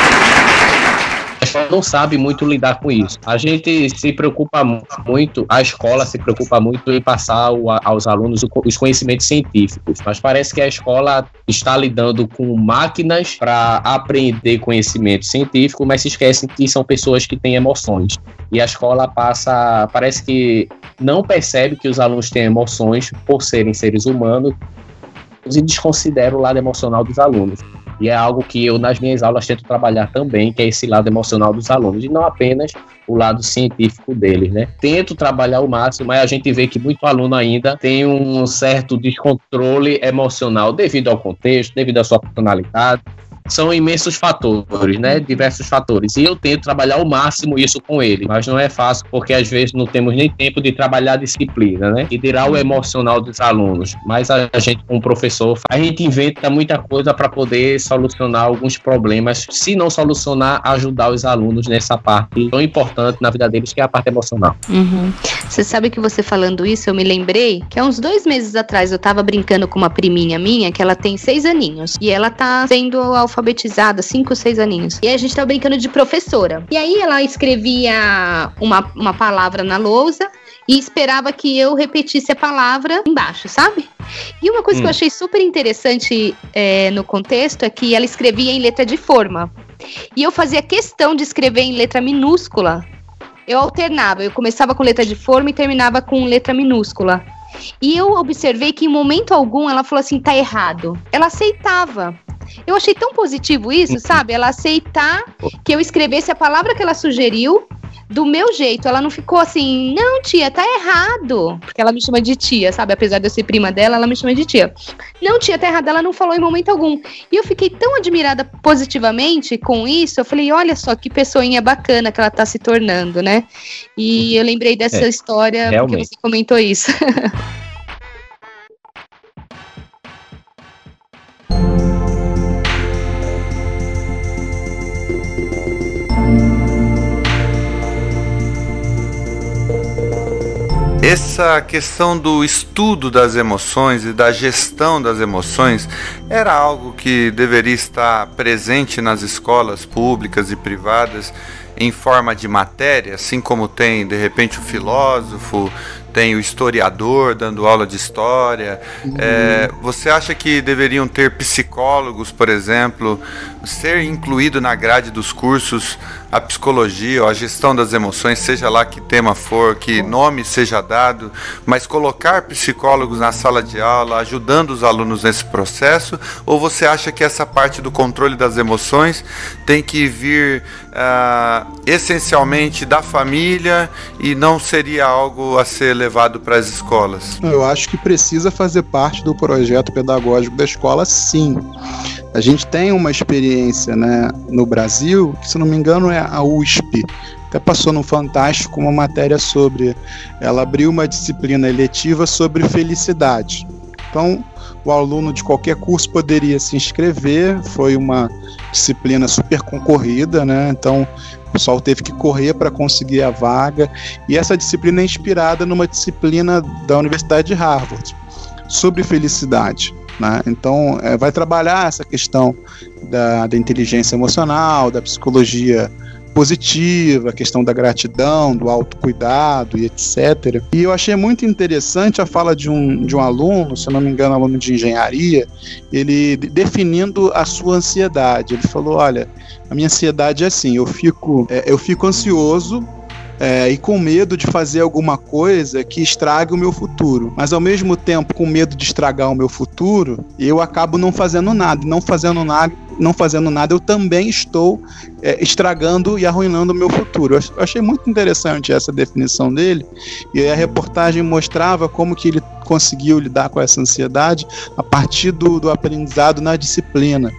escola não sabe muito lidar com isso. A gente se preocupa muito, a escola se preocupa muito em passar aos alunos os conhecimentos científicos, mas parece que a escola está lidando com máquinas para aprender conhecimento científico, mas se esquecem que são pessoas que têm emoções. E a escola passa, parece que não percebe que os alunos têm emoções por serem seres humanos e desconsidera o lado emocional dos alunos. E é algo que eu, nas minhas aulas, tento trabalhar também, que é esse lado emocional dos alunos, e não apenas o lado científico deles, né? Tento trabalhar o máximo, mas a gente vê que muito aluno ainda tem um certo descontrole emocional devido ao contexto, devido à sua personalidade, são imensos fatores, né? Diversos fatores. E eu tento trabalhar ao máximo isso com ele, mas não é fácil porque às vezes não temos nem tempo de trabalhar a disciplina, né? E dirá o emocional dos alunos. Mas a gente, como professor, a gente inventa muita coisa para poder solucionar alguns problemas. Se não solucionar, ajudar os alunos nessa parte tão importante na vida deles, que é a parte emocional. Uhum. Você sabe que você falando isso, eu me lembrei que há uns dois meses atrás eu tava brincando com uma priminha minha, que ela tem seis aninhos, e ela tá sendo alfabetizada, cinco, seis aninhos. E a gente tava brincando de professora. E aí ela escrevia uma, uma palavra na lousa e esperava que eu repetisse a palavra embaixo, sabe? E uma coisa hum. que eu hum. achei super interessante é, no contexto é que ela escrevia em letra de forma. E eu fazia questão de escrever em letra minúscula. Eu alternava, eu começava com letra de forma e terminava com letra minúscula. E eu observei que em momento algum ela falou assim: tá errado. Ela aceitava. Eu achei tão positivo isso, sabe? Ela aceitar que eu escrevesse a palavra que ela sugeriu do meu jeito. Ela não ficou assim, não, tia, tá errado. Porque ela me chama de tia, sabe? Apesar de eu ser prima dela, ela me chama de tia. Não, tia, tá errado. Ela não falou em momento algum. E eu fiquei tão admirada positivamente com isso. Eu falei, olha só que pessoinha bacana que ela tá se tornando, né? E eu lembrei dessa é, história realmente. porque você comentou isso. Essa questão do estudo das emoções e da gestão das emoções era algo que deveria estar presente nas escolas públicas e privadas em forma de matéria, assim como tem de repente o filósofo, tem o historiador dando aula de história. Uhum. É, você acha que deveriam ter psicólogos, por exemplo, ser incluído na grade dos cursos a psicologia a gestão das emoções, seja lá que tema for, que nome seja dado, mas colocar psicólogos na sala de aula, ajudando os alunos nesse processo? Ou você acha que essa parte do controle das emoções tem que vir uh, essencialmente da família e não seria algo a ser levado para as escolas? Eu acho que precisa fazer parte do projeto pedagógico da escola, sim. A gente tem uma experiência né, no Brasil, que se não me engano é a USP, até passou no Fantástico uma matéria sobre. Ela abriu uma disciplina eletiva sobre felicidade. Então, o aluno de qualquer curso poderia se inscrever, foi uma disciplina super concorrida, né? Então, o pessoal teve que correr para conseguir a vaga. E essa disciplina é inspirada numa disciplina da Universidade de Harvard sobre felicidade. Né? Então, é, vai trabalhar essa questão da, da inteligência emocional, da psicologia positiva, a questão da gratidão, do autocuidado e etc. E eu achei muito interessante a fala de um, de um aluno, se não me engano, aluno de engenharia, ele definindo a sua ansiedade. Ele falou: olha, a minha ansiedade é assim, eu fico, é, eu fico ansioso é, e com medo de fazer alguma coisa que estrague o meu futuro. Mas ao mesmo tempo, com medo de estragar o meu futuro, eu acabo não fazendo nada. Não fazendo nada, não fazendo nada, eu também estou é, estragando e arruinando o meu futuro. Eu achei muito interessante essa definição dele. E a reportagem mostrava como que ele conseguiu lidar com essa ansiedade a partir do, do aprendizado na disciplina.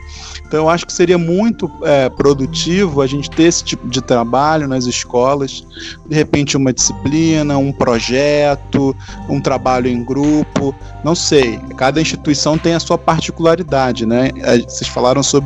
Então, eu acho que seria muito é, produtivo a gente ter esse tipo de trabalho nas escolas, de repente uma disciplina, um projeto, um trabalho em grupo, não sei. Cada instituição tem a sua particularidade, né? É, vocês falaram sobre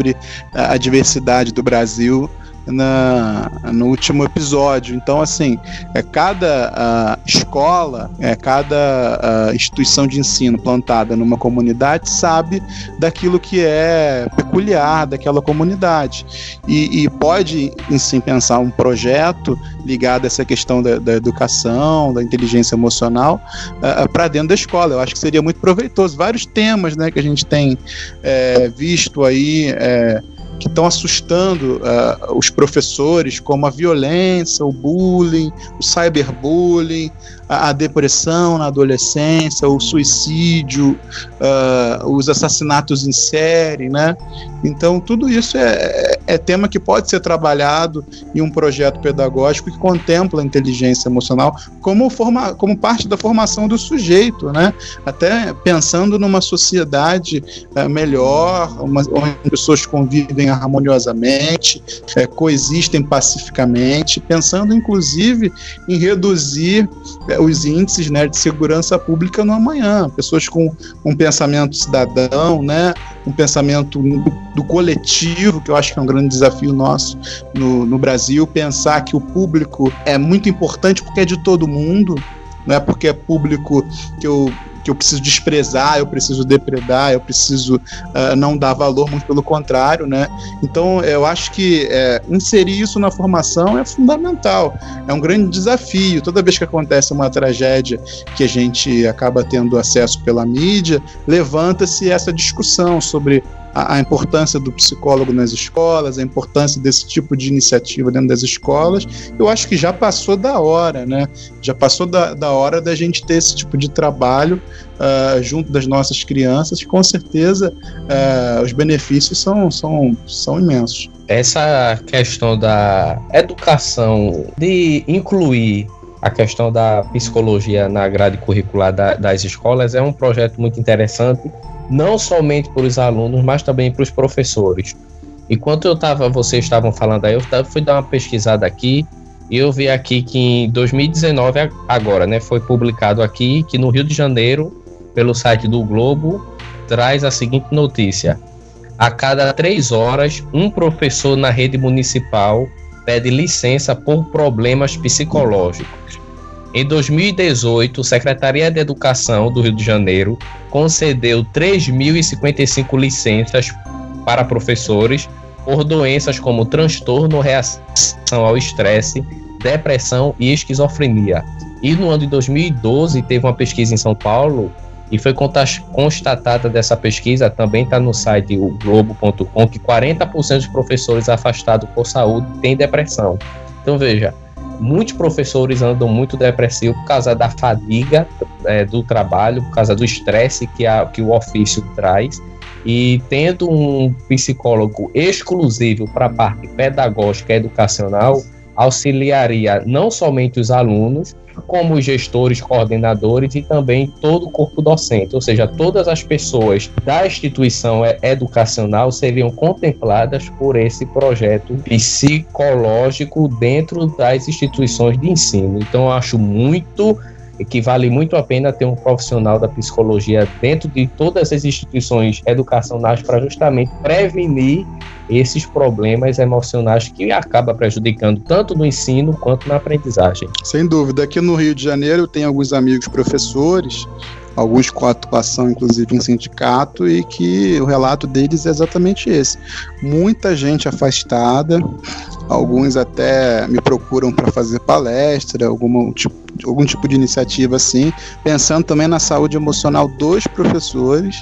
a diversidade do Brasil na, no último episódio. Então, assim, é cada uh, escola, é cada uh, instituição de ensino plantada numa comunidade sabe daquilo que é peculiar daquela comunidade e, e pode, sim, pensar um projeto ligado a essa questão da, da educação, da inteligência emocional uh, ah, para dentro da escola. Eu acho que seria muito proveitoso. Vários temas, né, que a gente tem é, visto aí. É, que estão assustando uh, os professores, como a violência, o bullying, o cyberbullying, a, depressão na adolescência, o suicídio, uh, os assassinatos em série, né? Então, tudo isso é, é, é, tema que pode ser trabalhado em um projeto pedagógico que contempla a inteligência emocional como, forma, como parte da formação do sujeito, né? Até pensando numa sociedade uh, melhor, uma, onde pessoas convivem harmoniosamente, é, coexistem pacificamente, pensando inclusive em reduzir é, os índices né, de segurança pública no amanhã. Pessoas com um pensamento cidadão, né, um pensamento do coletivo, que eu acho que é um grande desafio nosso no, no Brasil, pensar que o público é muito importante porque é de todo mundo, não é porque é público que eu que eu preciso desprezar, eu preciso depredar, eu preciso uh, não dar valor, muito pelo contrário, né? Então, eu acho que é, inserir isso na formação é fundamental, é um grande desafio. Toda vez que acontece uma tragédia que a gente acaba tendo acesso pela mídia, levanta-se essa discussão sobre a, a, importância do psicólogo nas escolas, a importância desse tipo de iniciativa dentro das escolas. Eu acho que já passou da hora, né? Já passou da, da hora da gente ter esse tipo de trabalho uh, junto das nossas crianças, com certeza uh, os benefícios são, são, são imensos. Essa questão da educação, de incluir a questão da psicologia na grade curricular da, das escolas é um projeto muito interessante não somente para os alunos, mas também para os professores. Enquanto eu estava, vocês estavam falando aí, eu fui dar uma pesquisada aqui e eu vi aqui que em 2019 agora, né, foi publicado aqui que no Rio de Janeiro, pelo site do Globo, traz a seguinte notícia: a cada três horas, um professor na rede municipal pede licença por problemas psicológicos. Em 2018, a Secretaria de Educação do Rio de Janeiro concedeu 3.055 licenças para professores por doenças como transtorno, reação ao estresse, depressão e esquizofrenia. E no ano de 2012 teve uma pesquisa em São Paulo e foi constatada dessa pesquisa, também está no site globo.com, que 40% dos professores afastados por saúde têm depressão. Então veja, muitos professores andam muito depressivos por causa da fadiga é, do trabalho, por causa do estresse que, que o ofício traz. E tendo um psicólogo exclusivo para a parte pedagógica educacional, auxiliaria não somente os alunos, como gestores, coordenadores e também todo o corpo docente, ou seja, todas as pessoas da instituição educacional seriam contempladas por esse projeto psicológico dentro das instituições de ensino. Então, eu acho muito que vale muito a pena ter um profissional da psicologia dentro de todas as instituições educacionais para justamente prevenir esses problemas emocionais que acaba prejudicando tanto no ensino quanto na aprendizagem. Sem dúvida, aqui no Rio de Janeiro eu tenho alguns amigos professores, alguns com atuação inclusive em sindicato e que o relato deles é exatamente esse. Muita gente afastada, alguns até me procuram para fazer palestra, algum tipo, algum tipo de iniciativa assim, pensando também na saúde emocional dos professores,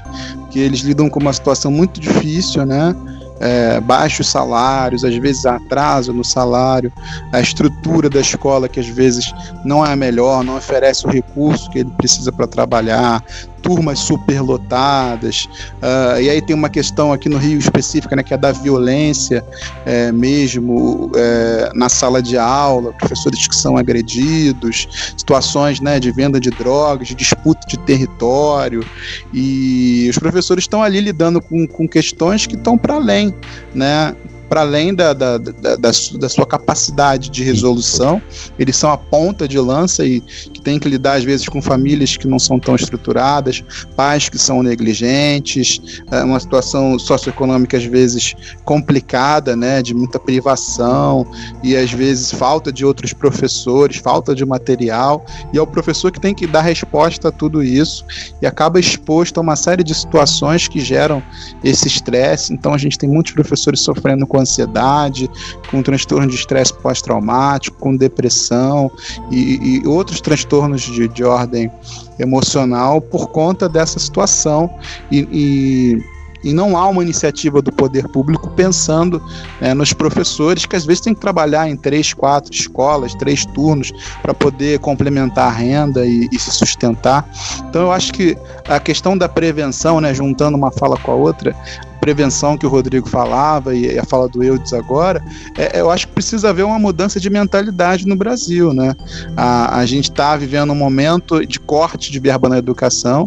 que eles lidam com uma situação muito difícil, né? É, baixos salários, às vezes atraso no salário, a estrutura da escola que às vezes não é a melhor, não oferece o recurso que ele precisa para trabalhar, turmas superlotadas. Uh, e aí tem uma questão aqui no Rio específica, né, que é da violência é, mesmo é, na sala de aula, professores que são agredidos, situações né, de venda de drogas, de disputa de território. E os professores estão ali lidando com, com questões que estão para além, né? Para além da, da, da, da, sua capacidade de resolução, eles são a ponta de lança e que tem que lidar às vezes com famílias que não são tão estruturadas, pais que são negligentes, é uma situação socioeconômica às vezes complicada, né, de muita privação e às vezes falta de outros professores, falta de material, e é o professor que tem que dar resposta a tudo isso e acaba exposto a uma série de situações que geram esse estresse. Então a gente tem muitos professores sofrendo com ansiedade, com transtorno de estresse pós-traumático, com depressão e, e outros transtornos de, de, ordem emocional por conta dessa situação. e, e e não há uma iniciativa do poder público pensando né, nos professores que às vezes têm que trabalhar em três, quatro escolas, três turnos para poder complementar a renda e, e, se sustentar. Então eu acho que a questão da prevenção, né, juntando uma fala com a outra, prevenção que o Rodrigo falava e a fala do Eudes agora, é, eu acho que precisa haver uma mudança de mentalidade no Brasil, né? A, a gente está vivendo um momento de corte de verba na educação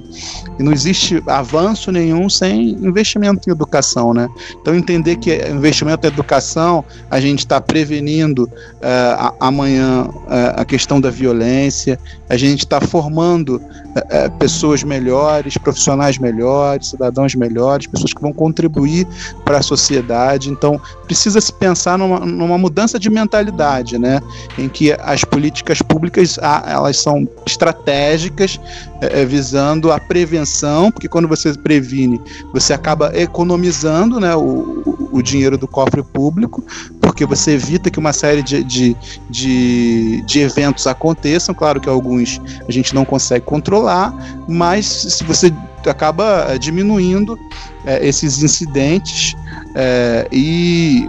e não existe avanço nenhum sem investimento em educação, né? Então entender que investimento em educação a gente está prevenindo uh, amanhã uh, a questão da violência, a gente está formando uh, pessoas melhores, profissionais melhores, cidadãos melhores, pessoas que vão contribuir contribuir para a sociedade. Então, precisa se pensar numa, numa, mudança de mentalidade, né? Em que as políticas públicas elas são estratégicas, é, visando a prevenção, porque quando você previne, você acaba economizando né, o, o dinheiro do cofre público, porque você evita que uma série de, de, de, de eventos aconteçam. Claro que alguns a gente não consegue controlar, mas se você acaba eh, diminuindo é, esses incidentes é, e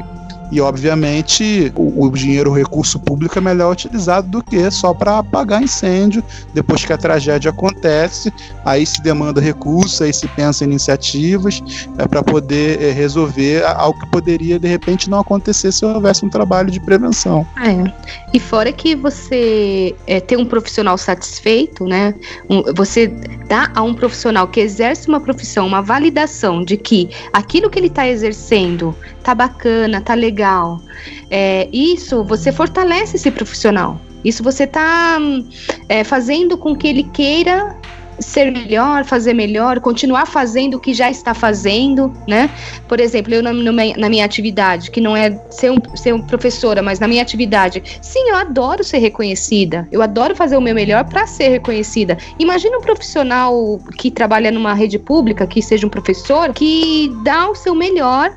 e, obviamente, o, o, dinheiro, o recurso público é melhor utilizado do que só para apagar incêndio depois que a tragédia acontece. Aí se demanda recurso, aí se pensa em iniciativas é, para poder é, resolver algo que poderia, de repente, não acontecer se houvesse um trabalho de prevenção. É. E fora que você é, ter um profissional satisfeito, né? Um, você dá a um profissional que exerce uma profissão uma validação de que aquilo que ele está exercendo tá bacana, tá legal. É, isso você fortalece esse profissional. Isso você tá é, fazendo com que ele queira ser melhor, fazer melhor, continuar fazendo o que já está fazendo, né? Por exemplo, eu na, na minha atividade, que não é ser, um, ser um professora, mas na minha atividade, sim, eu adoro ser reconhecida, eu adoro fazer o meu melhor para ser reconhecida. Imagina um profissional que trabalha numa rede pública, que seja um professor, que dá o seu melhor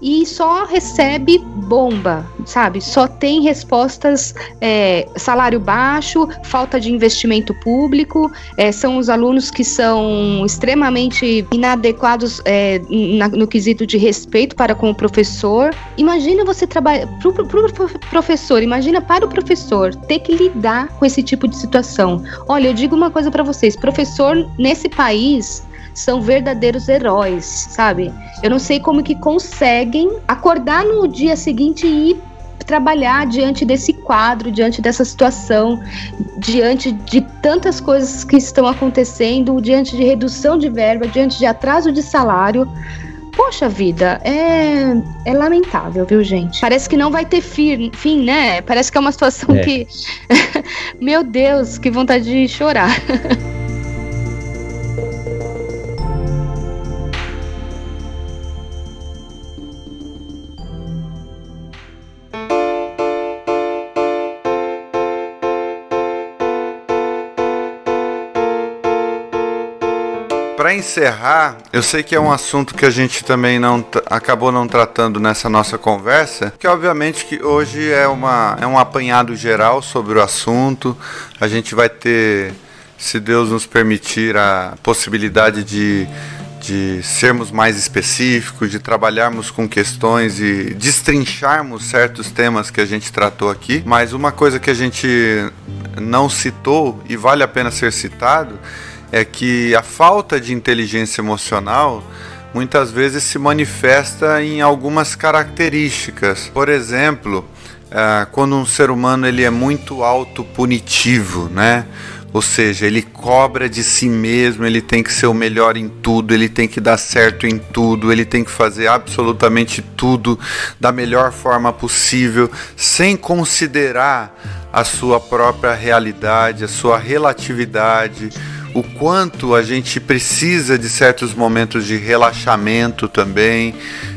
e só recebe bomba, sabe? Só tem respostas é, salário baixo, falta de investimento público, é, são os alunos que são extremamente inadequados é, na, no quesito de respeito para com o professor. Imagina você trabalhar para o professor, imagina para o professor ter que lidar com esse tipo de situação. Olha, eu digo uma coisa para vocês, professor nesse país são verdadeiros heróis, sabe? Eu não sei como que conseguem acordar no dia seguinte e ir trabalhar diante desse quadro, diante dessa situação, diante de tantas coisas que estão acontecendo, diante de redução de verba, diante de atraso de salário. Poxa vida, é, é lamentável, viu, gente? Parece que não vai ter fim, fim né? Parece que é uma situação é. que. Meu Deus, que vontade de chorar. para encerrar, eu sei que é um assunto que a gente também não acabou não tratando nessa nossa conversa, que obviamente que hoje é, uma, é um apanhado geral sobre o assunto. A gente vai ter, se Deus nos permitir, a possibilidade de de sermos mais específicos, de trabalharmos com questões e destrincharmos certos temas que a gente tratou aqui. Mas uma coisa que a gente não citou e vale a pena ser citado é que a falta de inteligência emocional muitas vezes se manifesta em algumas características. Por exemplo, é, quando um ser humano ele é muito autopunitivo, né? Ou seja, ele cobra de si mesmo, ele tem que ser o melhor em tudo, ele tem que dar certo em tudo, ele tem que fazer absolutamente tudo da melhor forma possível, sem considerar a sua própria realidade, a sua relatividade, o quanto a gente precisa de certos momentos de relaxamento também.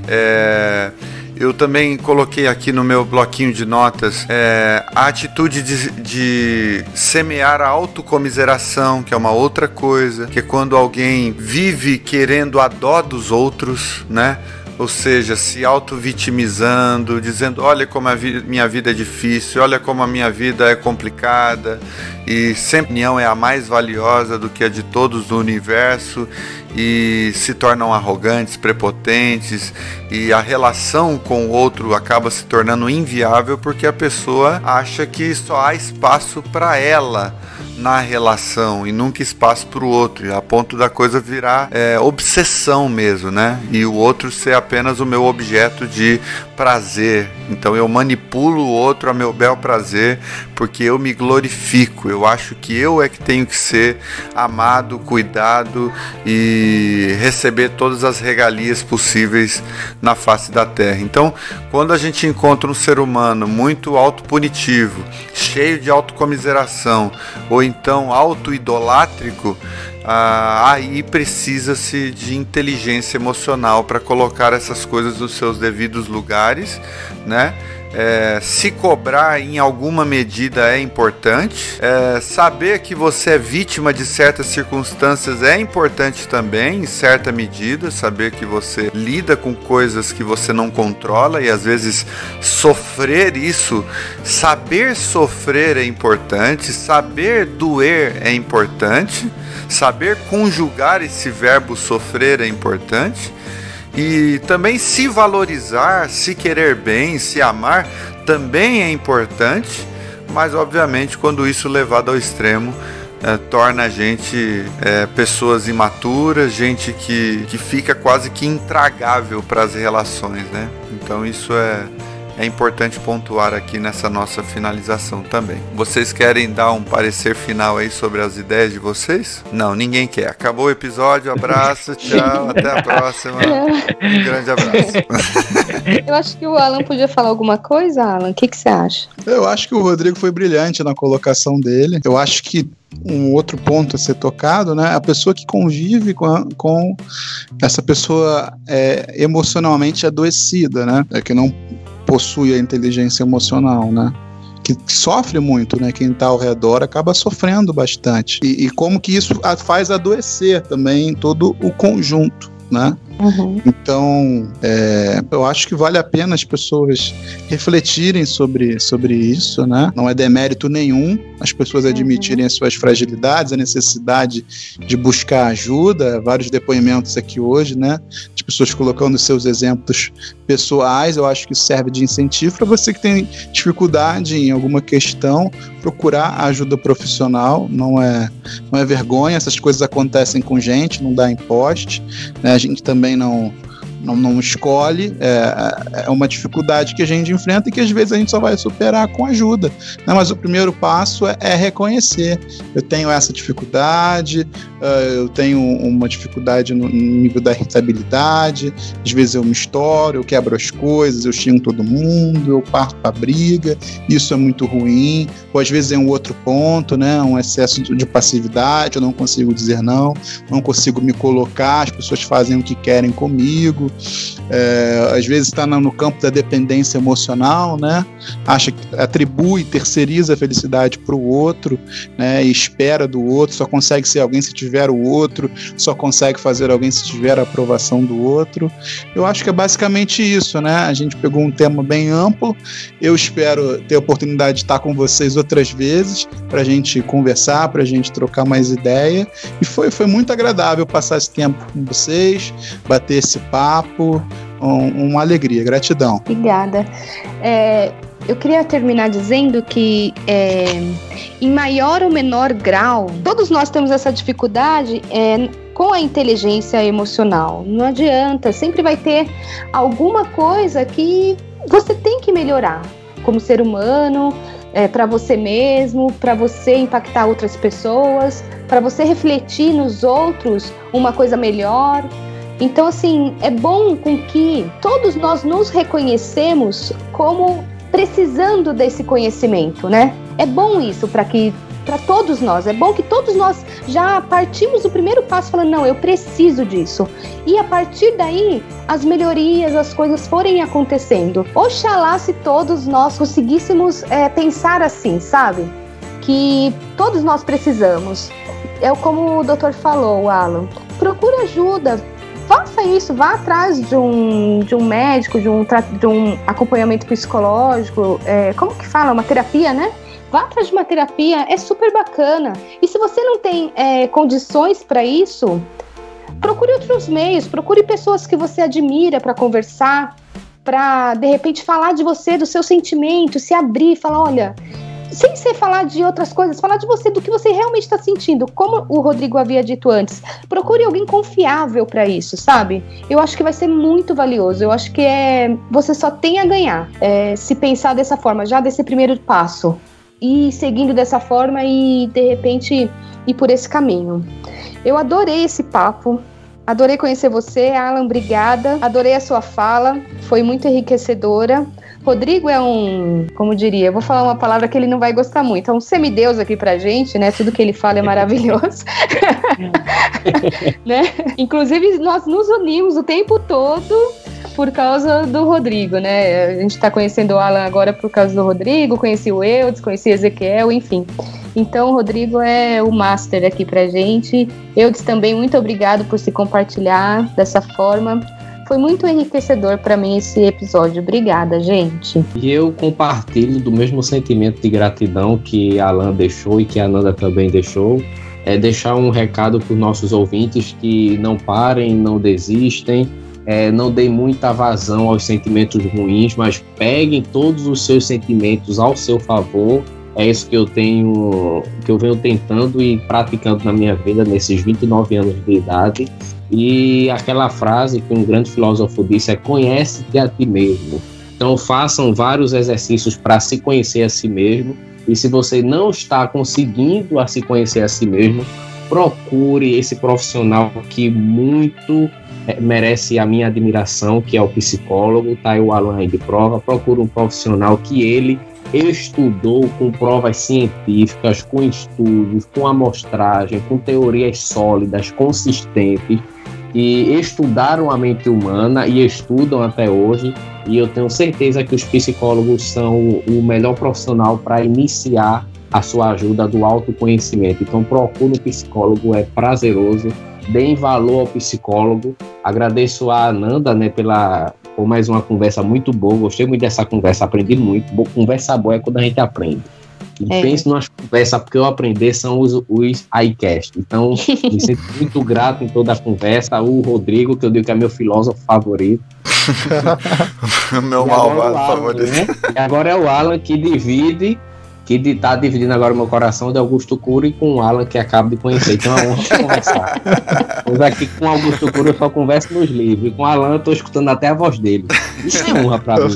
É, eu também coloquei aqui no meu bloquinho de notas é, a atitude de, de semear a autocomiseração, que é uma outra coisa, que é quando alguém vive querendo a dó dos outros, né? Ou seja, se auto-vitimizando, dizendo: olha como a vi minha vida é difícil, olha como a minha vida é complicada, e sempre a opinião é a mais valiosa do que a de todos do universo, e se tornam arrogantes, prepotentes, e a relação com o outro acaba se tornando inviável porque a pessoa acha que só há espaço para ela na relação e nunca espaço para o outro, a ponto da coisa virar é, obsessão mesmo, né? E o outro ser apenas o meu objeto de prazer. Então eu manipulo o outro a meu bel prazer porque eu me glorifico. Eu acho que eu é que tenho que ser amado, cuidado e receber todas as regalias possíveis na face da terra. Então, quando a gente encontra um ser humano muito autopunitivo, cheio de autocomiseração ou então auto-idolátrico, ah, aí precisa-se de inteligência emocional para colocar essas coisas nos seus devidos lugares, né? É, se cobrar em alguma medida é importante. É, saber que você é vítima de certas circunstâncias é importante também, em certa medida. Saber que você lida com coisas que você não controla e às vezes sofrer isso, saber sofrer é importante, saber doer é importante, saber conjugar esse verbo sofrer é importante. E também se valorizar, se querer bem, se amar também é importante, mas obviamente quando isso levado ao extremo é, torna a gente é, pessoas imaturas, gente que, que fica quase que intragável para as relações, né? Então isso é, é importante pontuar aqui nessa nossa finalização também. Vocês querem dar um parecer final aí sobre as ideias de vocês? Não, ninguém quer. Acabou o episódio, abraço, tchau, até a próxima. Um grande abraço. Eu acho que o Alan podia falar alguma coisa, Alan. O que, que você acha? Eu acho que o Rodrigo foi brilhante na colocação dele. Eu acho que um outro ponto a ser tocado, né? A pessoa que convive com, a, com essa pessoa é, emocionalmente adoecida, né? É que não possui a inteligência emocional, né? Que, sofre muito, né? Quem está ao redor acaba sofrendo bastante. E, e como que isso faz adoecer também todo o conjunto, né? Uhum. Então, é, eu acho que vale a pena as pessoas refletirem sobre, sobre isso, né? Não é demérito nenhum as pessoas uhum. admitirem as suas fragilidades, a necessidade de buscar ajuda. Vários depoimentos aqui hoje, né? De pessoas colocando seus exemplos pessoais. Eu acho que isso serve de incentivo para você que tem dificuldade em alguma questão, procurar ajuda profissional. Não é, não é vergonha, essas coisas acontecem com gente, não dá imposte. Né? A gente também também não, não, não escolhe, é, é uma dificuldade que a gente enfrenta e que às vezes a gente só vai superar com ajuda. Né? Mas o primeiro passo é, é reconhecer: eu tenho essa dificuldade, uh, eu tenho uma dificuldade no, nível da irritabilidade, às vezes eu me estouro, eu quebro as coisas, eu xingo todo mundo, eu parto para briga, isso é muito ruim, ou às vezes é um outro ponto, né? um excesso de passividade, eu não consigo dizer não, não consigo me colocar, as pessoas fazem o que querem comigo é, às vezes está no campo da dependência emocional, né? Acha que atribui, terceiriza a felicidade para o outro, né? E espera do outro, só consegue ser alguém se tiver o outro, só consegue fazer alguém se tiver a aprovação do outro. Eu acho que é basicamente isso, né? A gente pegou um tema bem amplo. Eu espero ter a oportunidade de estar com vocês outras vezes para a gente conversar, para a gente trocar mais ideia. E foi, foi muito agradável passar esse tempo com vocês, bater esse papo. Um, uma alegria, gratidão. Obrigada. É, eu queria terminar dizendo que, é, em maior ou menor grau, todos nós temos essa dificuldade é, com a inteligência emocional. Não adianta, sempre vai ter alguma coisa que você tem que melhorar como ser humano, é, para você mesmo, para você impactar outras pessoas, para você refletir nos outros uma coisa melhor. Então, assim, é bom com que todos nós nos reconhecemos como precisando desse conhecimento, né? É bom isso para que para todos nós. É bom que todos nós já partimos do primeiro passo falando, não, eu preciso disso. E a partir daí, as melhorias, as coisas forem acontecendo. Oxalá se todos nós conseguíssemos é, pensar assim, sabe? Que todos nós precisamos. É como o doutor falou, Alan. Procure ajuda, faça isso, vá atrás de um, de um médico, de um, de um acompanhamento psicológico, é, como que fala? Uma terapia, né? Vá atrás de uma terapia, é super bacana. E se você não tem é, condições para isso, procure outros meios, procure pessoas que você admira para conversar, para de repente falar de você, dos seus sentimentos, se abrir, falar, olha, sem ser falar de outras coisas, falar de você, do que você realmente está sentindo. Como o Rodrigo havia dito antes, procure alguém confiável para isso, sabe? Eu acho que vai ser muito valioso. Eu acho que é você só tem a ganhar é, se pensar dessa forma, já desse primeiro passo e seguindo dessa forma e de repente ir por esse caminho. Eu adorei esse papo. Adorei conhecer você, Alan, obrigada. Adorei a sua fala, foi muito enriquecedora. Rodrigo é um, como diria, eu vou falar uma palavra que ele não vai gostar muito, é um semideus aqui pra gente, né? Tudo que ele fala é maravilhoso. né? Inclusive, nós nos unimos o tempo todo por causa do Rodrigo, né? A gente tá conhecendo o Alan agora por causa do Rodrigo, conheci o Eudes, conheci Ezequiel, enfim. Então, o Rodrigo é o master aqui pra gente. Eudes também, muito obrigado por se compartilhar dessa forma. Foi muito enriquecedor para mim esse episódio. Obrigada, gente. E eu compartilho do mesmo sentimento de gratidão que a Alan deixou e que a Ananda também deixou. É deixar um recado para os nossos ouvintes que não parem, não desistem, é, não deem muita vazão aos sentimentos ruins, mas peguem todos os seus sentimentos ao seu favor. É isso que eu tenho, que eu venho tentando e praticando na minha vida nesses 29 anos de idade. E aquela frase que um grande filósofo disse é: conhece-te a ti mesmo. Então, façam vários exercícios para se conhecer a si mesmo. E se você não está conseguindo a se conhecer a si mesmo, procure esse profissional que muito é, merece a minha admiração, que é o psicólogo, tá aí o Alan aí de prova. Procure um profissional que ele estudou com provas científicas, com estudos, com amostragem, com teorias sólidas, consistentes que estudaram a mente humana e estudam até hoje. E eu tenho certeza que os psicólogos são o melhor profissional para iniciar a sua ajuda do autoconhecimento. Então, procure um psicólogo, é prazeroso. Deem valor ao psicólogo. Agradeço a Ananda né, pela, por mais uma conversa muito boa. Gostei muito dessa conversa, aprendi muito. Conversa boa é quando a gente aprende. E é. pense nas conversas, porque eu aprender são os, os iCast. Então, me sinto muito grato em toda a conversa. O Rodrigo, que eu digo que é meu filósofo favorito. meu malvado é favorito. Né? E agora é o Alan que divide que está dividindo agora o meu coração de Augusto Cury com o Alan, que acabo de conhecer. Então é uma honra conversar. Pois aqui com Augusto Cury eu só converso nos livros. E com o Alan eu estou escutando até a voz dele. Isso é honra para mim.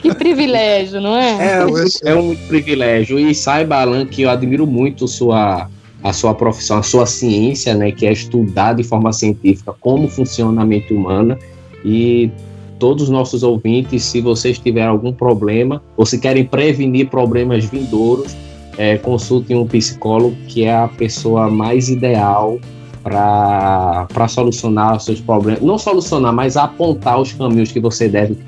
Que privilégio, não é? É, é um privilégio. E saiba, Alan, que eu admiro muito sua a sua profissão, a sua ciência, né, que é estudar de forma científica como funciona a mente humana e todos os nossos ouvintes, se vocês tiverem algum problema ou se querem prevenir problemas vindouros, é, consultem um psicólogo que é a pessoa mais ideal para solucionar os seus problemas. Não solucionar, mas apontar os caminhos que você deve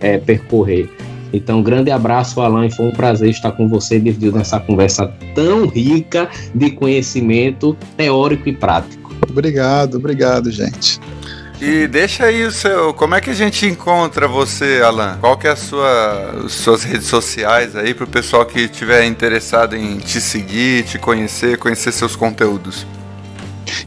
é, percorrer. Então, grande abraço, Alan, e foi um prazer estar com você dividindo essa conversa tão rica de conhecimento teórico e prático. Obrigado, obrigado, gente. E deixa aí o seu. Como é que a gente encontra você, Alan? Qual que é a sua suas redes sociais aí para o pessoal que estiver interessado em te seguir, te conhecer, conhecer seus conteúdos?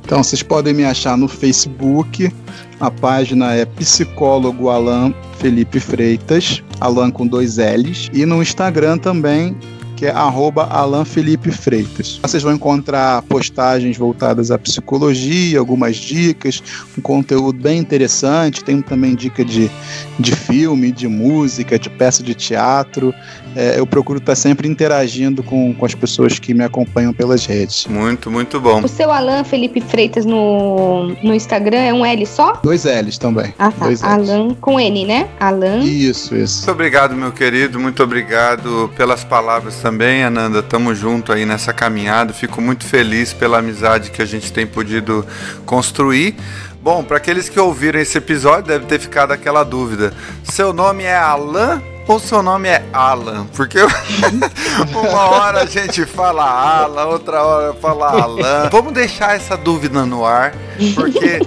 Então, vocês podem me achar no Facebook. A página é Psicólogo Alan Felipe Freitas, Alan com dois L's. E no Instagram também, que é arroba Alan Felipe Freitas. Vocês vão encontrar postagens voltadas à psicologia, algumas dicas, um conteúdo bem interessante. Tem também dica de, de filme, de música, de peça de teatro. É, eu procuro estar sempre interagindo com, com as pessoas que me acompanham pelas redes. Muito, muito bom. O seu Alan Felipe Freitas no, no Instagram é um L só? Dois L's também. Ah, tá. Dois L's. Alan com N, né? Alan. Isso, isso. Muito obrigado, meu querido. Muito obrigado pelas palavras também, Ananda. Tamo junto aí nessa caminhada. Fico muito feliz pela amizade que a gente tem podido construir. Bom, para aqueles que ouviram esse episódio, deve ter ficado aquela dúvida. Seu nome é Alan ou seu nome é Alan? Porque uma hora a gente fala Alan, outra hora fala Alan. Vamos deixar essa dúvida no ar, porque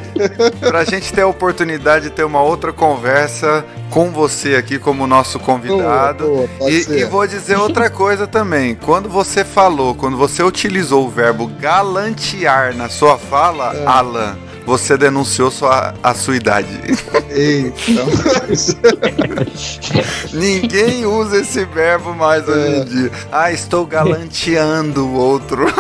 pra gente ter a oportunidade de ter uma outra conversa com você aqui como nosso convidado. Boa, boa, e, e vou dizer outra coisa também. Quando você falou, quando você utilizou o verbo galantear na sua fala, É. Alan, você denunciou sua, a sua idade. Eita. Ninguém usa esse verbo mais hoje É. em dia. Ah, estou galanteando o outro.